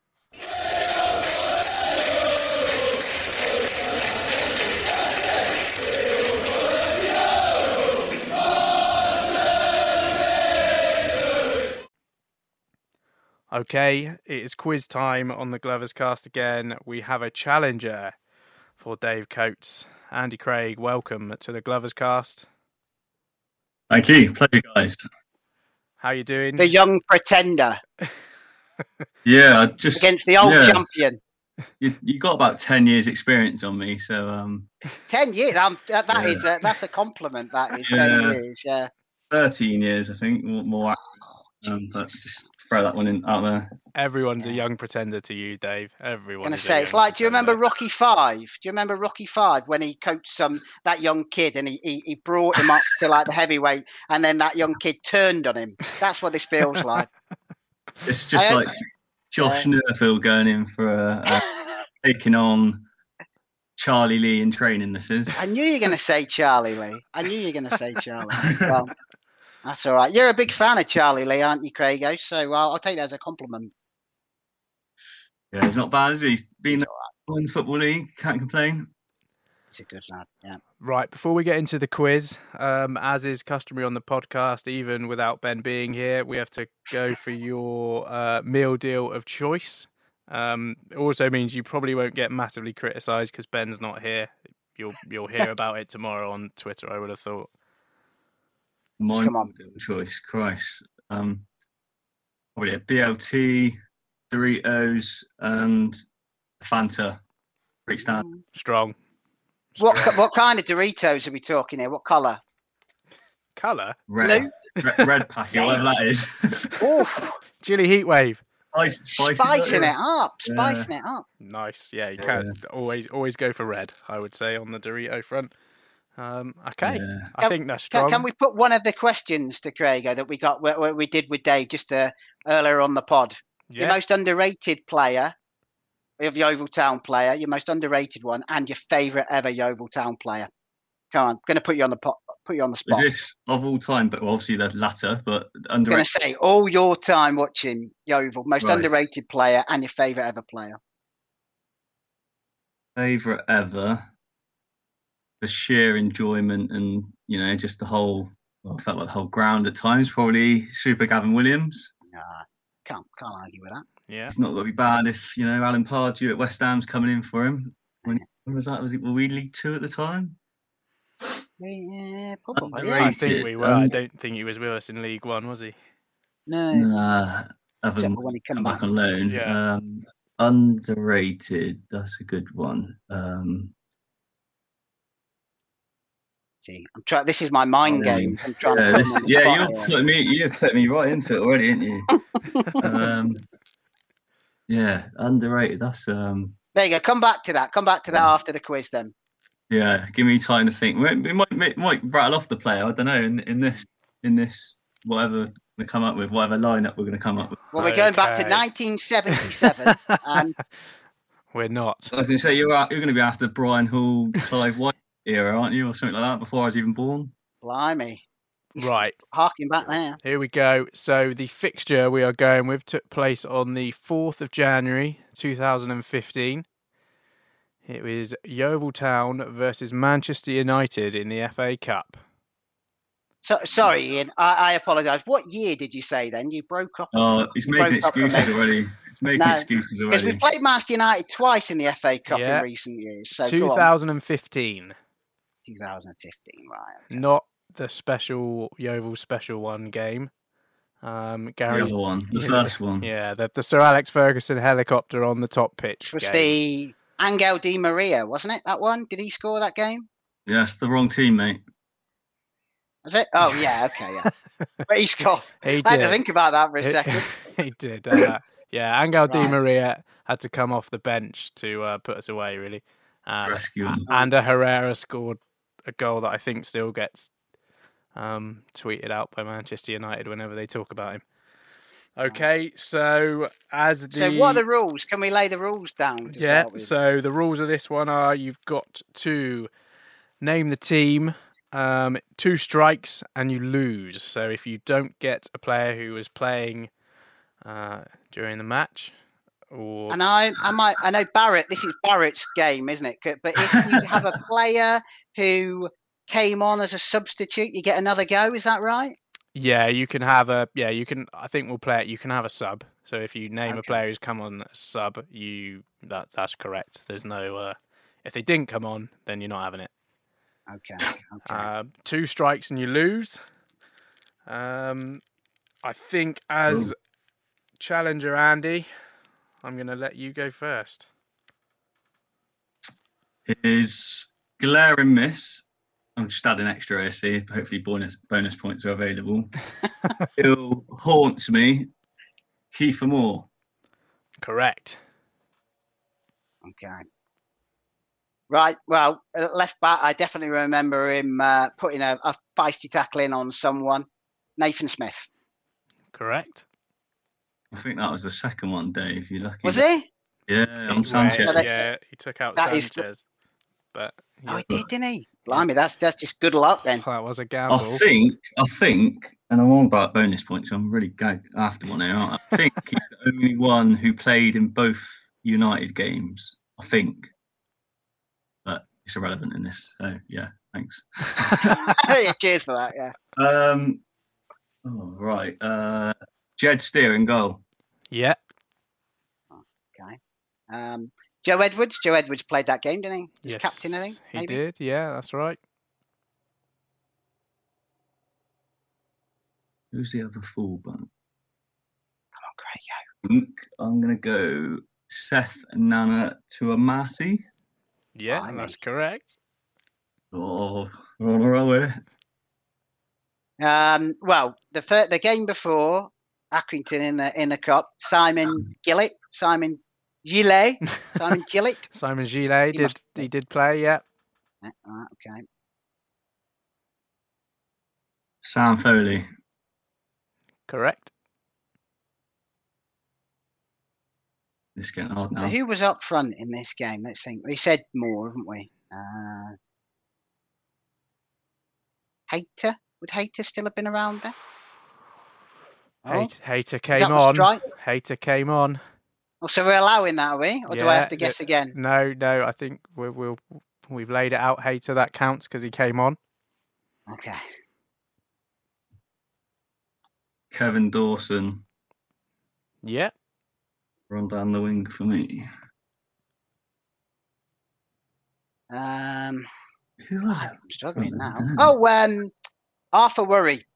Okay, it is quiz time on the Glovers cast again. We have a challenger for Dave Coates. Andy Craig, welcome to the Glovers cast. Thank you. Pleasure, guys. How you doing? The young pretender Yeah, just against the old yeah, champion. You, you got about ten years experience on me, so um, Ten years. Um, that that Yeah. is a, that's a compliment. That is Yeah. ten years. Yeah. thirteen years, I think, more. more um, but just throw that one in out there. Everyone's a young pretender to you, Dave. Everyone. I'm gonna is a say it's young like. Do you remember. Rocky Five? Do you remember Rocky Five when he coached some that young kid and he, he, he brought him up to like the heavyweight and then that young kid turned on him? That's what this feels like. It's just I- like Josh Nerfield going in for uh, a, a uh, taking on Charlie Lee in training. This is. I knew you were gonna say Charlie Lee. I knew you were gonna say Charlie. well, that's all right. You're a big fan of Charlie Lee, aren't you, Craigo? So I'll, I'll take that as a compliment. Yeah, he's not bad. Is he? He's been in the football league. Can't complain. He's a good lad. Yeah. Right, before we get into the quiz, um, as is customary on the podcast, even without Ben being here, we have to go for your uh, meal deal of choice. Um, it also means you probably won't get massively criticised because Ben's not here. You'll you'll hear about it tomorrow on Twitter. I would have thought. Mine choice. Christ. Um, probably a BLT, Doritos, and Fanta. Pretty standard. Strong. What what kind of Doritos are we talking here? What colour? Colour. Red, red, red packet, whatever that is. Oh, Chili heatwave. Spice, spicy, spicing it up, Yeah. spicing it up. Nice. Yeah, you can't always always go for red. I would say on the Dorito front. Um, okay, I Can- think that's Can, strong. can we put one of the questions to Craigo that we got what, what we did with Dave just uh, earlier on the pod? Yeah. Your most underrated player of Yeovil Town player, your most underrated one, and your favourite ever Yeovil Town player. Come on, I'm going to put you on the pot, put you on the Is spot. this of all time? But well, obviously the latter, but underrated. I'm going to say all your time watching Yeovil, most Right. underrated player and your favourite ever player. Favorite ever. The sheer enjoyment and you know just the whole. Well, I felt like the whole ground at times. Probably Super Gavin Williams. Nah, can't can't argue with that. Yeah. It's not going to be bad if you know Alan Pardew at West Ham's coming in for him. When, when was that? Was it were we League Two at the time? Yeah, probably. Underrated. I think we were. I Um, don't think he was with us in League One, was he? No. Nah, other than when he come come back back. on loan. Yeah. Um, underrated. That's a good one. Um, See, I'm trying. This is my mind game. I'm trying yeah, this, him on the yeah, you're here. putting me, you've put me right into it already, ain't you? um, yeah, underrated. That's um, There you go. Come back to that. Come back to that after the quiz then. yeah. Give me time to think. We, we might, we might rattle off the player. I don't know. In in this, in this, whatever we come up with, whatever lineup we're going to come up with. Well, we're going back to 1977. and We're not. I can say you're you're going to be after Brian Hall, Clive White era, aren't you, or something like that? Before I was even born. blimey, Right. harking back there. Here we go. So the fixture we are going with took place on the 4th of January 2015. It was Yeovil Town versus Manchester United in the FA Cup. So, sorry, Ian. I, I apologise. What year did you say then? You broke up. Oh, he's making broke up a excuses already. He's making No, excuses already. we played Manchester United twice in the FA Cup Yeah. in recent years. So go on. 2015. 2015, right. Not the special Yeovil special one game. Um, Gary, other one, the yeah, first one. Yeah, the, the Sir Alex Ferguson helicopter on the top pitch. It was game. the Angel Di Maria, wasn't it? That one? Did he score that game? Yes, the wrong team, mate. Was it? Oh yeah, okay, yeah. but he scored. He I had to think about that for a He- second. he did. Uh, yeah, Angel Di Maria had to come off the bench to uh, put us away, really. And, Rescue him. and uh, Herrera scored a goal that I think still gets um, tweeted out by Manchester United whenever they talk about him. Okay, so as the So what are the rules? Can we lay the rules down? yeah, so the rules of this one are you've got to name the team, um, two strikes, and you lose. So if you don't get a player who was playing uh, during the match, or And I, I might, I know Barrett. This is Barrett's game, isn't it? But if you have a player who came on as a substitute, you get another go. Is that right? yeah, you can have a yeah, you can. I think we'll play it. You can have a sub. So if you name a player who's come on as sub, you that that's correct. There's no uh, if they didn't come on, then you're not having it. Okay. okay. Uh, two strikes and you lose. Um, I think as challenger Andy, I'm going to let you go first. His glaring miss. I'm just adding extra AC. Hopefully, bonus bonus points are available. Still haunts me. Kieffer Moore. Correct. Okay. Right. Well, uh, left back. I definitely remember him uh, putting a, a feisty tackle in on someone. Nathan Smith. Correct. I think that was the second one, Dave. You're lucky. Was he? Yeah, on Sanchez. yeah, he took out That is- Sanchez, but Oh, he did, didn't he? Blimey, that's that's just good luck then. that was a gamble. I think, I think, and I'm all about bonus points. I'm really gagged after one now. I think he's the only one who played in both United games. I think, but it's irrelevant in this. So yeah, thanks. yeah, cheers for that. Yeah. Um, oh, right. Uh, Jed Steer in goal. Yeah, Okay. Um, Joe Edwards. Joe Edwards played that game, didn't he? He yes, captain, I think. he maybe? did. Yeah, that's right. Who's the other fullback? Come on, Craig. I think I'm gonna go Seth Nana Twumasi. Yeah, Blimey. that's correct. Oh, on a roll with Um, well, the fir- the game before Accrington in the in the cup, Simon Gillett, Simon Gillett, Simon Gillett. Simon Gillett He did must- he did play? Yeah, Yeah, right, okay. Sam Foley. correct. It's getting hard So now. who was up front in this game? Let's think. We said more, haven't we? Uh, Hayter. Would Hayter still have been around there? Oh, Hayter, Hayter came on. right. Hayter came on. Oh, so we're allowing that, are we? Or do I have to guess yeah. again? No, no. I think we we'll we've laid it out. Hayter that counts because he came on. Okay. Kevin Dawson Yeah, run down the wing for me. Um, Who I'm struggling now. Oh, um, Arthur Worry.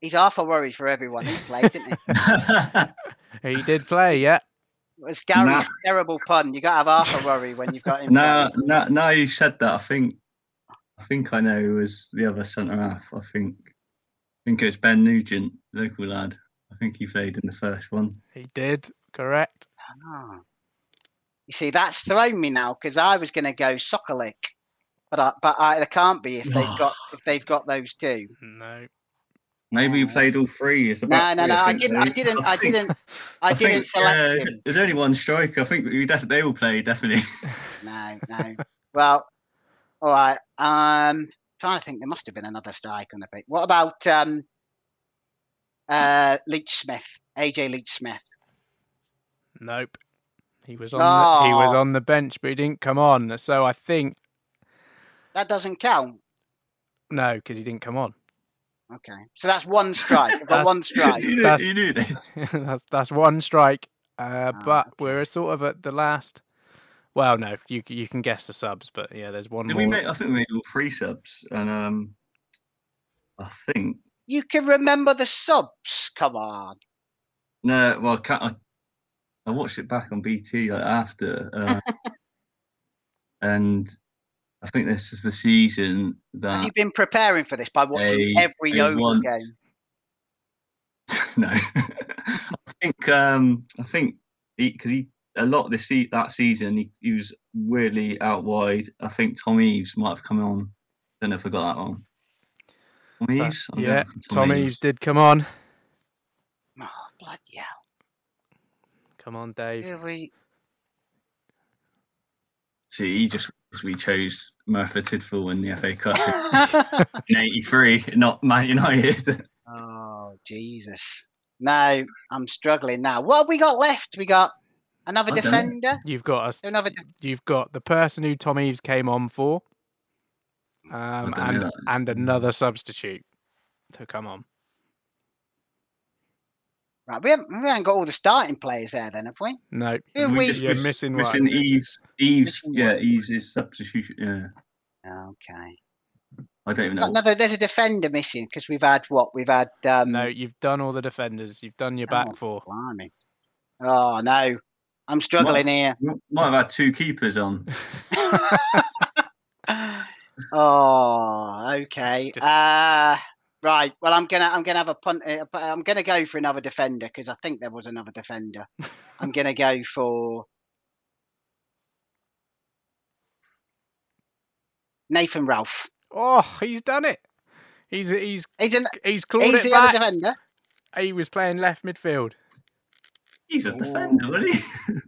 He's Arthur Worry for everyone. He played, didn't he? he did play. Yeah, It was Gary's Nah. terrible pun. You got to have Arthur Worry when you've got him. now, playing. now, now you said that, I think, I think I know who was the other centre half. I think, I think it was Ben Nugent, local lad. I think he played in the first one. he did. Correct. Ah. You see, that's thrown me now because I was going to go Sokolik, but I, but I, there can't be if they've got if they've got those two. No. Maybe you played all three. It's No, about no, three, no. I think, didn't. I didn't. I didn't. I I didn't think, select yeah, there's, there's only one strike. I think we def- they all played definitely. No, no. Well, all right. Um, trying to think. There must have been another strike on the pitch. What about um, uh, Leach Smith, AJ Leitch-Smith? Nope. He was on. The, he was Oh. on the bench, but he didn't come on. So I think That doesn't count. no, because he didn't come on. Okay, so that's one strike. I've That's- one strike. you, knew, That's- you knew this. that's that's one strike. Uh, Ah, but we're sort of at the last. Well, no, you you can guess the subs, but yeah, there's one Did more. we make? I think we made all three subs, and um, I think You can remember the subs. Come on. no. Well, I, can't, I, I watched it back on BT like, after, uh, and I think this is the season Have that you've been preparing for this by watching They- every they Oval want- game? no. I think um, I think because he, a lot of this se- that season he, he was weirdly out wide. I think Tom Eaves might have come on. Don't know if I got that one. Tom But, Eaves. I'm yeah, going for Tom Eaves did come on. Oh bloody hell. Come on, Dave. Who we? See, he just we chose Merthyr Tydfil in the FA Cup in '83, not Man United. Oh Jesus! No, I'm struggling now. What have we got left? We got another I don't defender. You've got us. Another. De- You've got the person who Tom Eaves came on for, um, I don't know and and another substitute to come on. Right, we haven't, we haven't got all the starting players there, then, have we? No, Who We we? just you're missing missing one. Eaves. Eaves, Missing yeah, one. Eaves is substitution. Yeah, Okay. I don't even Got know. Another. There's a defender missing because we've had what? We've had. Um, No, you've done all the defenders. You've done your back Oh, four. Blimey. Oh no, I'm struggling here. Might have had two keepers on. Oh, okay. Just- Uh, right. Well, I'm gonna I'm gonna have a punt. uh, I'm gonna go for another defender because I think there was another defender. I'm gonna go for Nathan Ralph. Oh, he's done it. He's he's He's an, he's clawed he's it back. defender. He was playing left midfield. He's a defender, wasn't he?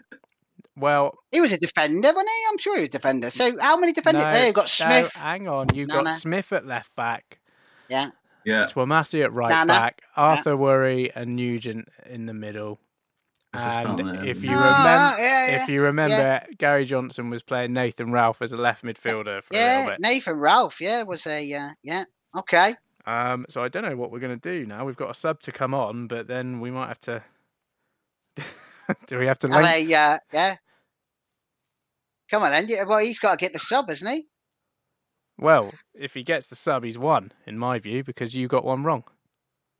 Well, He was a defender, wasn't he? I'm sure he was a defender. So how many defenders? no, there you've got no, Smith. hang on. You've Nana. got Smith at left back, Yeah. Yeah. Twumasi at right Nana. back, Arthur Worry and Nugent in the middle. That's a start And if you it? Ah, remember, yeah, yeah, if you remember, Gary Johnson was playing Nathan Ralph as a left midfielder for a Yeah, little bit. Nathan Ralph. Yeah, was a uh, yeah. Okay. Um, so I don't know what we're going to do now. We've got a sub to come on, but then we might have to. do we have to Have link? a uh, yeah. Come on then. Well, he's got to get the sub, hasn't he? Well, if he gets the sub, he's won, in my view, because you got one wrong.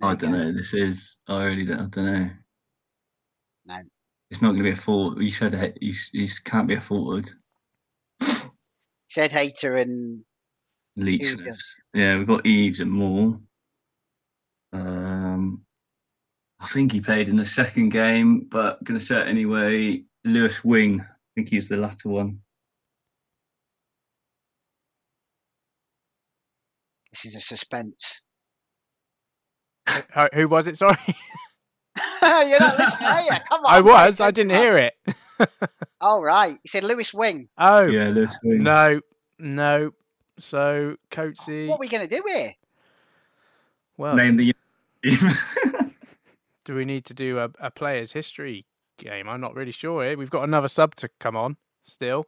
I don't know. This is. I really don't. I don't know. No. It's not going to be a forward. You said it- he's, he's can't be a forward. Said Hayter and Leitch. Yeah, we've got Eaves and Moore. Um, I think he played in the second game, but going to say it anyway. Lewis Wing. I think he was the latter one. This is a suspense. Who, who was it? Sorry, You're not listening, are you? Come on. I was. I didn't hear it. man. All right. He said Lewis Wing. Oh Yeah, Lewis Wing. no, no. So Coatsy, What are we going to do here? well, Name the team. do we need to do a, a player's history game? I'm not really sure. Here, we've got another sub to come on still.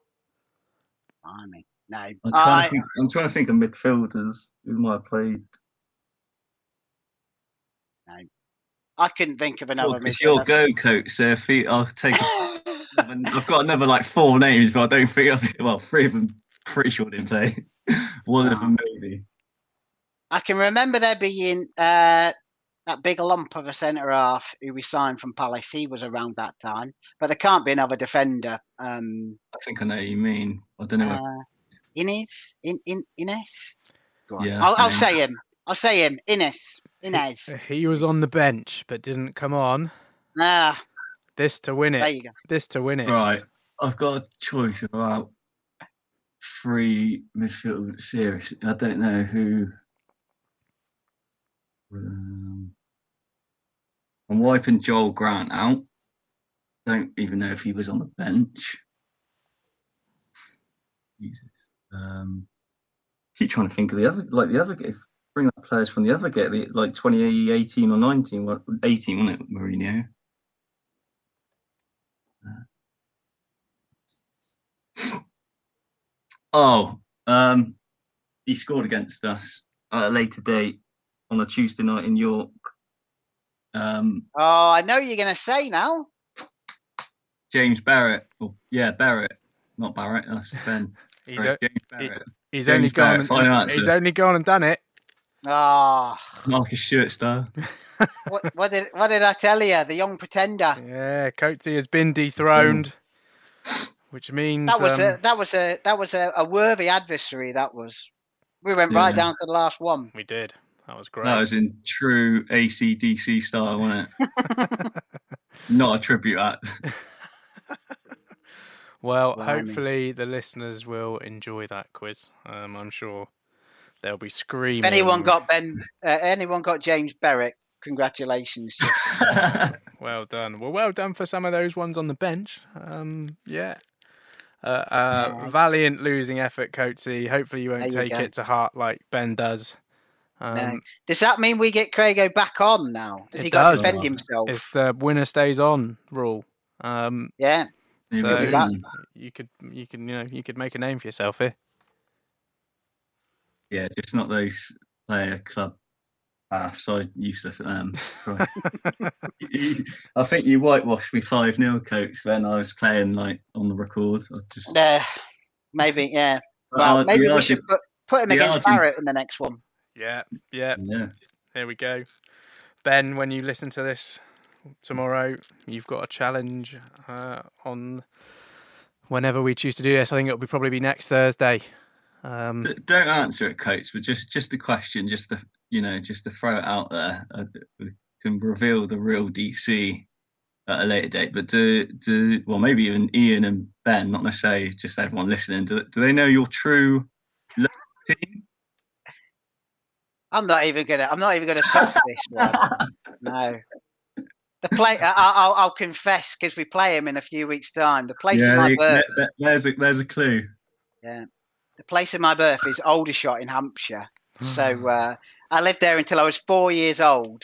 Blimey. No. I'm trying, I, to think, I'm trying to think of midfielders who might have played. No, I couldn't think of another Oh, it's your go, coach. So if I'll take. I've got another like four names, but I don't think it. Well, three of them pretty sure didn't play. One of them maybe. I can remember there being uh, that big lump of a centre half who we signed from Palace. He was around that time, but there can't be another defender. Um, I think I know you mean. I don't know. uh, Inez, in, in, Ines. Go on. Yeah, I'll, I'll say him. I'll say him. Inez. Inez. He was on the bench but didn't come on. Ah, This to win there it. you go. This to win it. right, I've got a choice of about three midfield series. I don't know who. Um, I'm wiping Joel Grant out. Don't even know if he was on the bench. Jesus. Um, keep trying to think of the other, like the other game. Bring up players from the other the- like 2018 or 19, wa- 18, wasn't it, Mourinho? Oh, um, he scored against us at a later date on a Tuesday night in York. Um, Oh, I know you're going to say now. James Berrett. Oh, yeah, Barrett, not Barrett. That's Ben. He's, o- he- he's only gone. Barrett, And, he's only gone and done it. Ah, Marcus Stewart star. what, what did what did I tell you? The young pretender. Yeah, Coatsy has been dethroned, which means That was um, a that was a that was a, a worthy adversary. That was. We went right down to the last one. we did. That was great. That was in true ACDC style, wasn't it? not a tribute act. Well, Blimey. hopefully the listeners will enjoy that quiz. Um, I'm sure they'll be screaming. If anyone got Ben, uh, anyone got James Berwick, congratulations. well done. Well, well done for some of those ones on the bench. Um, yeah. Uh, uh, Yeah. Valiant losing effort, Coatsy. Hopefully, you won't There you take go. it to heart like Ben does. Um, No. Does that mean we get Craigo back on now? Has it he got to defend himself? It's the winner stays on rule. Um, Yeah. So Maybe that- you could, you can, you know, you could make a name for yourself here. Yeah, just not those player club halves. I useless um, at them. I think you whitewashed me five 0 coach when I was playing like on the record. I just Yeah. Maybe, yeah. Well, Well, the maybe we Argent- should put, put him against Argent- Barrett in the next one. Yeah, yeah. Yeah. There we go. Ben, when you listen to this tomorrow, you've got a challenge uh, on whenever we choose to do this. I think it'll be probably be next Thursday. Um, don't answer it, coach. But just just a question, just to you know, just to throw it out there. Uh, we can reveal the real DC at a later date. But do do well, maybe even Ian and Ben, not necessarily just everyone listening. Do, do they know your true team? I'm not even gonna. I'm not even gonna touch this one. No. The play. I, I'll, I'll confess because we play him in a few weeks' time. The place of my birth. there- there's a there's a clue. Yeah. The place of my birth is Aldershot in Hampshire. So uh, I lived there until I was four years old.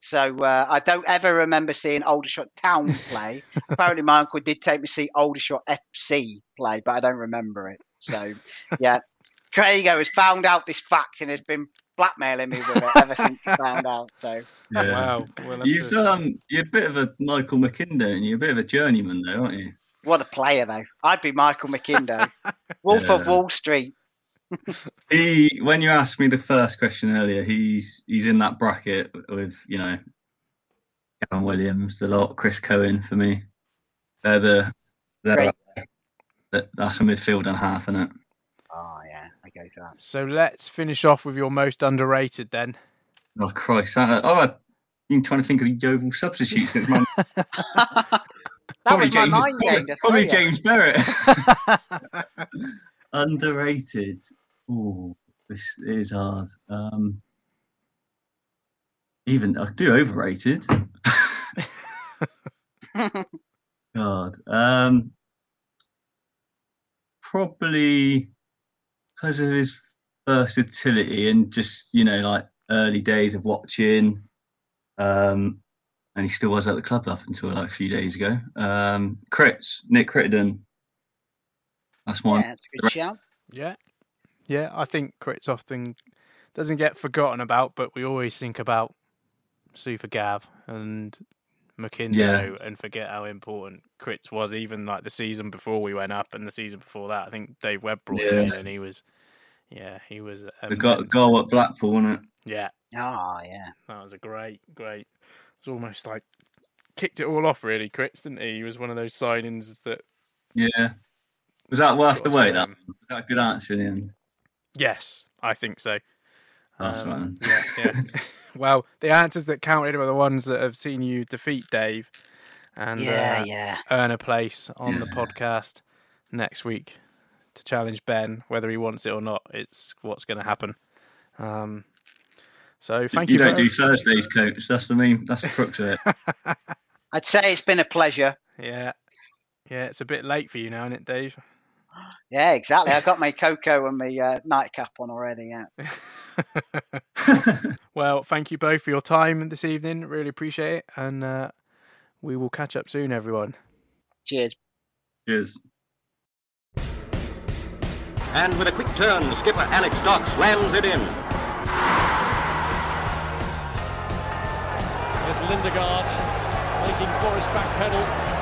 So uh, I don't ever remember seeing Aldershot Town play. Apparently, my uncle did take me to see Aldershot FC play, but I don't remember it. So, yeah. Craigo has found out this fact and has been blackmailing me with it ever since he found out. So, Yeah. Wow, we'll You've to- um you're a bit of a Michael McIndoe, and you're a bit of a journeyman, though, aren't you? what a player, though. I'd be Michael McIndoe. Wolf of Wall Street. He, when you asked me the first question earlier, he's he's in that bracket with you know, Kevin Williams, the lot, Chris Cohen for me. They're the they're Great. that, that's a midfield and half, isn't it? Go for that. so let's finish off with your most underrated then. Oh Christ! I, oh, I've been trying to think of the Yeovil substitutes. It's man, That was my James, mind probably, game. probably three. James Berrett. Underrated. Oh, this is hard. Um, even I do overrated. God. Um, probably because of his versatility and just you know like early days of watching. Um, and he still was at the club up until like a few days ago. Um, Crits, Nick Crittenden. That's one. Yeah, that's a good. Yeah, yeah. I think Crits often doesn't get forgotten about, but we always think about Super Gav and McIndoe Yeah. and forget how important Crits was. Even like the season before we went up and the season before that, I think Dave Webb brought him in, and he was, yeah, he was. The go- immense. goal at Blackpool, wasn't it? Yeah, Oh, yeah. that was a great, great. It was almost like kicked it all off, really. Crits, didn't he? He was one of those signings that Yeah. Was that worth the wait? That was that a good answer in the end? Yes, I think so. That's Um, right. Yeah, yeah. well, the answers that counted were the ones that have seen you defeat Dave and Yeah, uh, yeah. earn a place on the podcast next week to challenge Ben, whether he wants it or not. It's what's going to happen. Um, so thank you. you don't very- do Thursdays, coach. That's the main. That's the crux of it. I'd say it's been a pleasure. Yeah, yeah. It's a bit late for you now, isn't it, Dave? Yeah, exactly. I got my cocoa and my uh, nightcap on already. Yeah. Well, thank you both for your time this evening. Really appreciate it, and uh, we will catch up soon, everyone. Cheers. Cheers. And with a quick turn, skipper Alex Dock slams it in. There's Lindegaard making Forrest backpedal.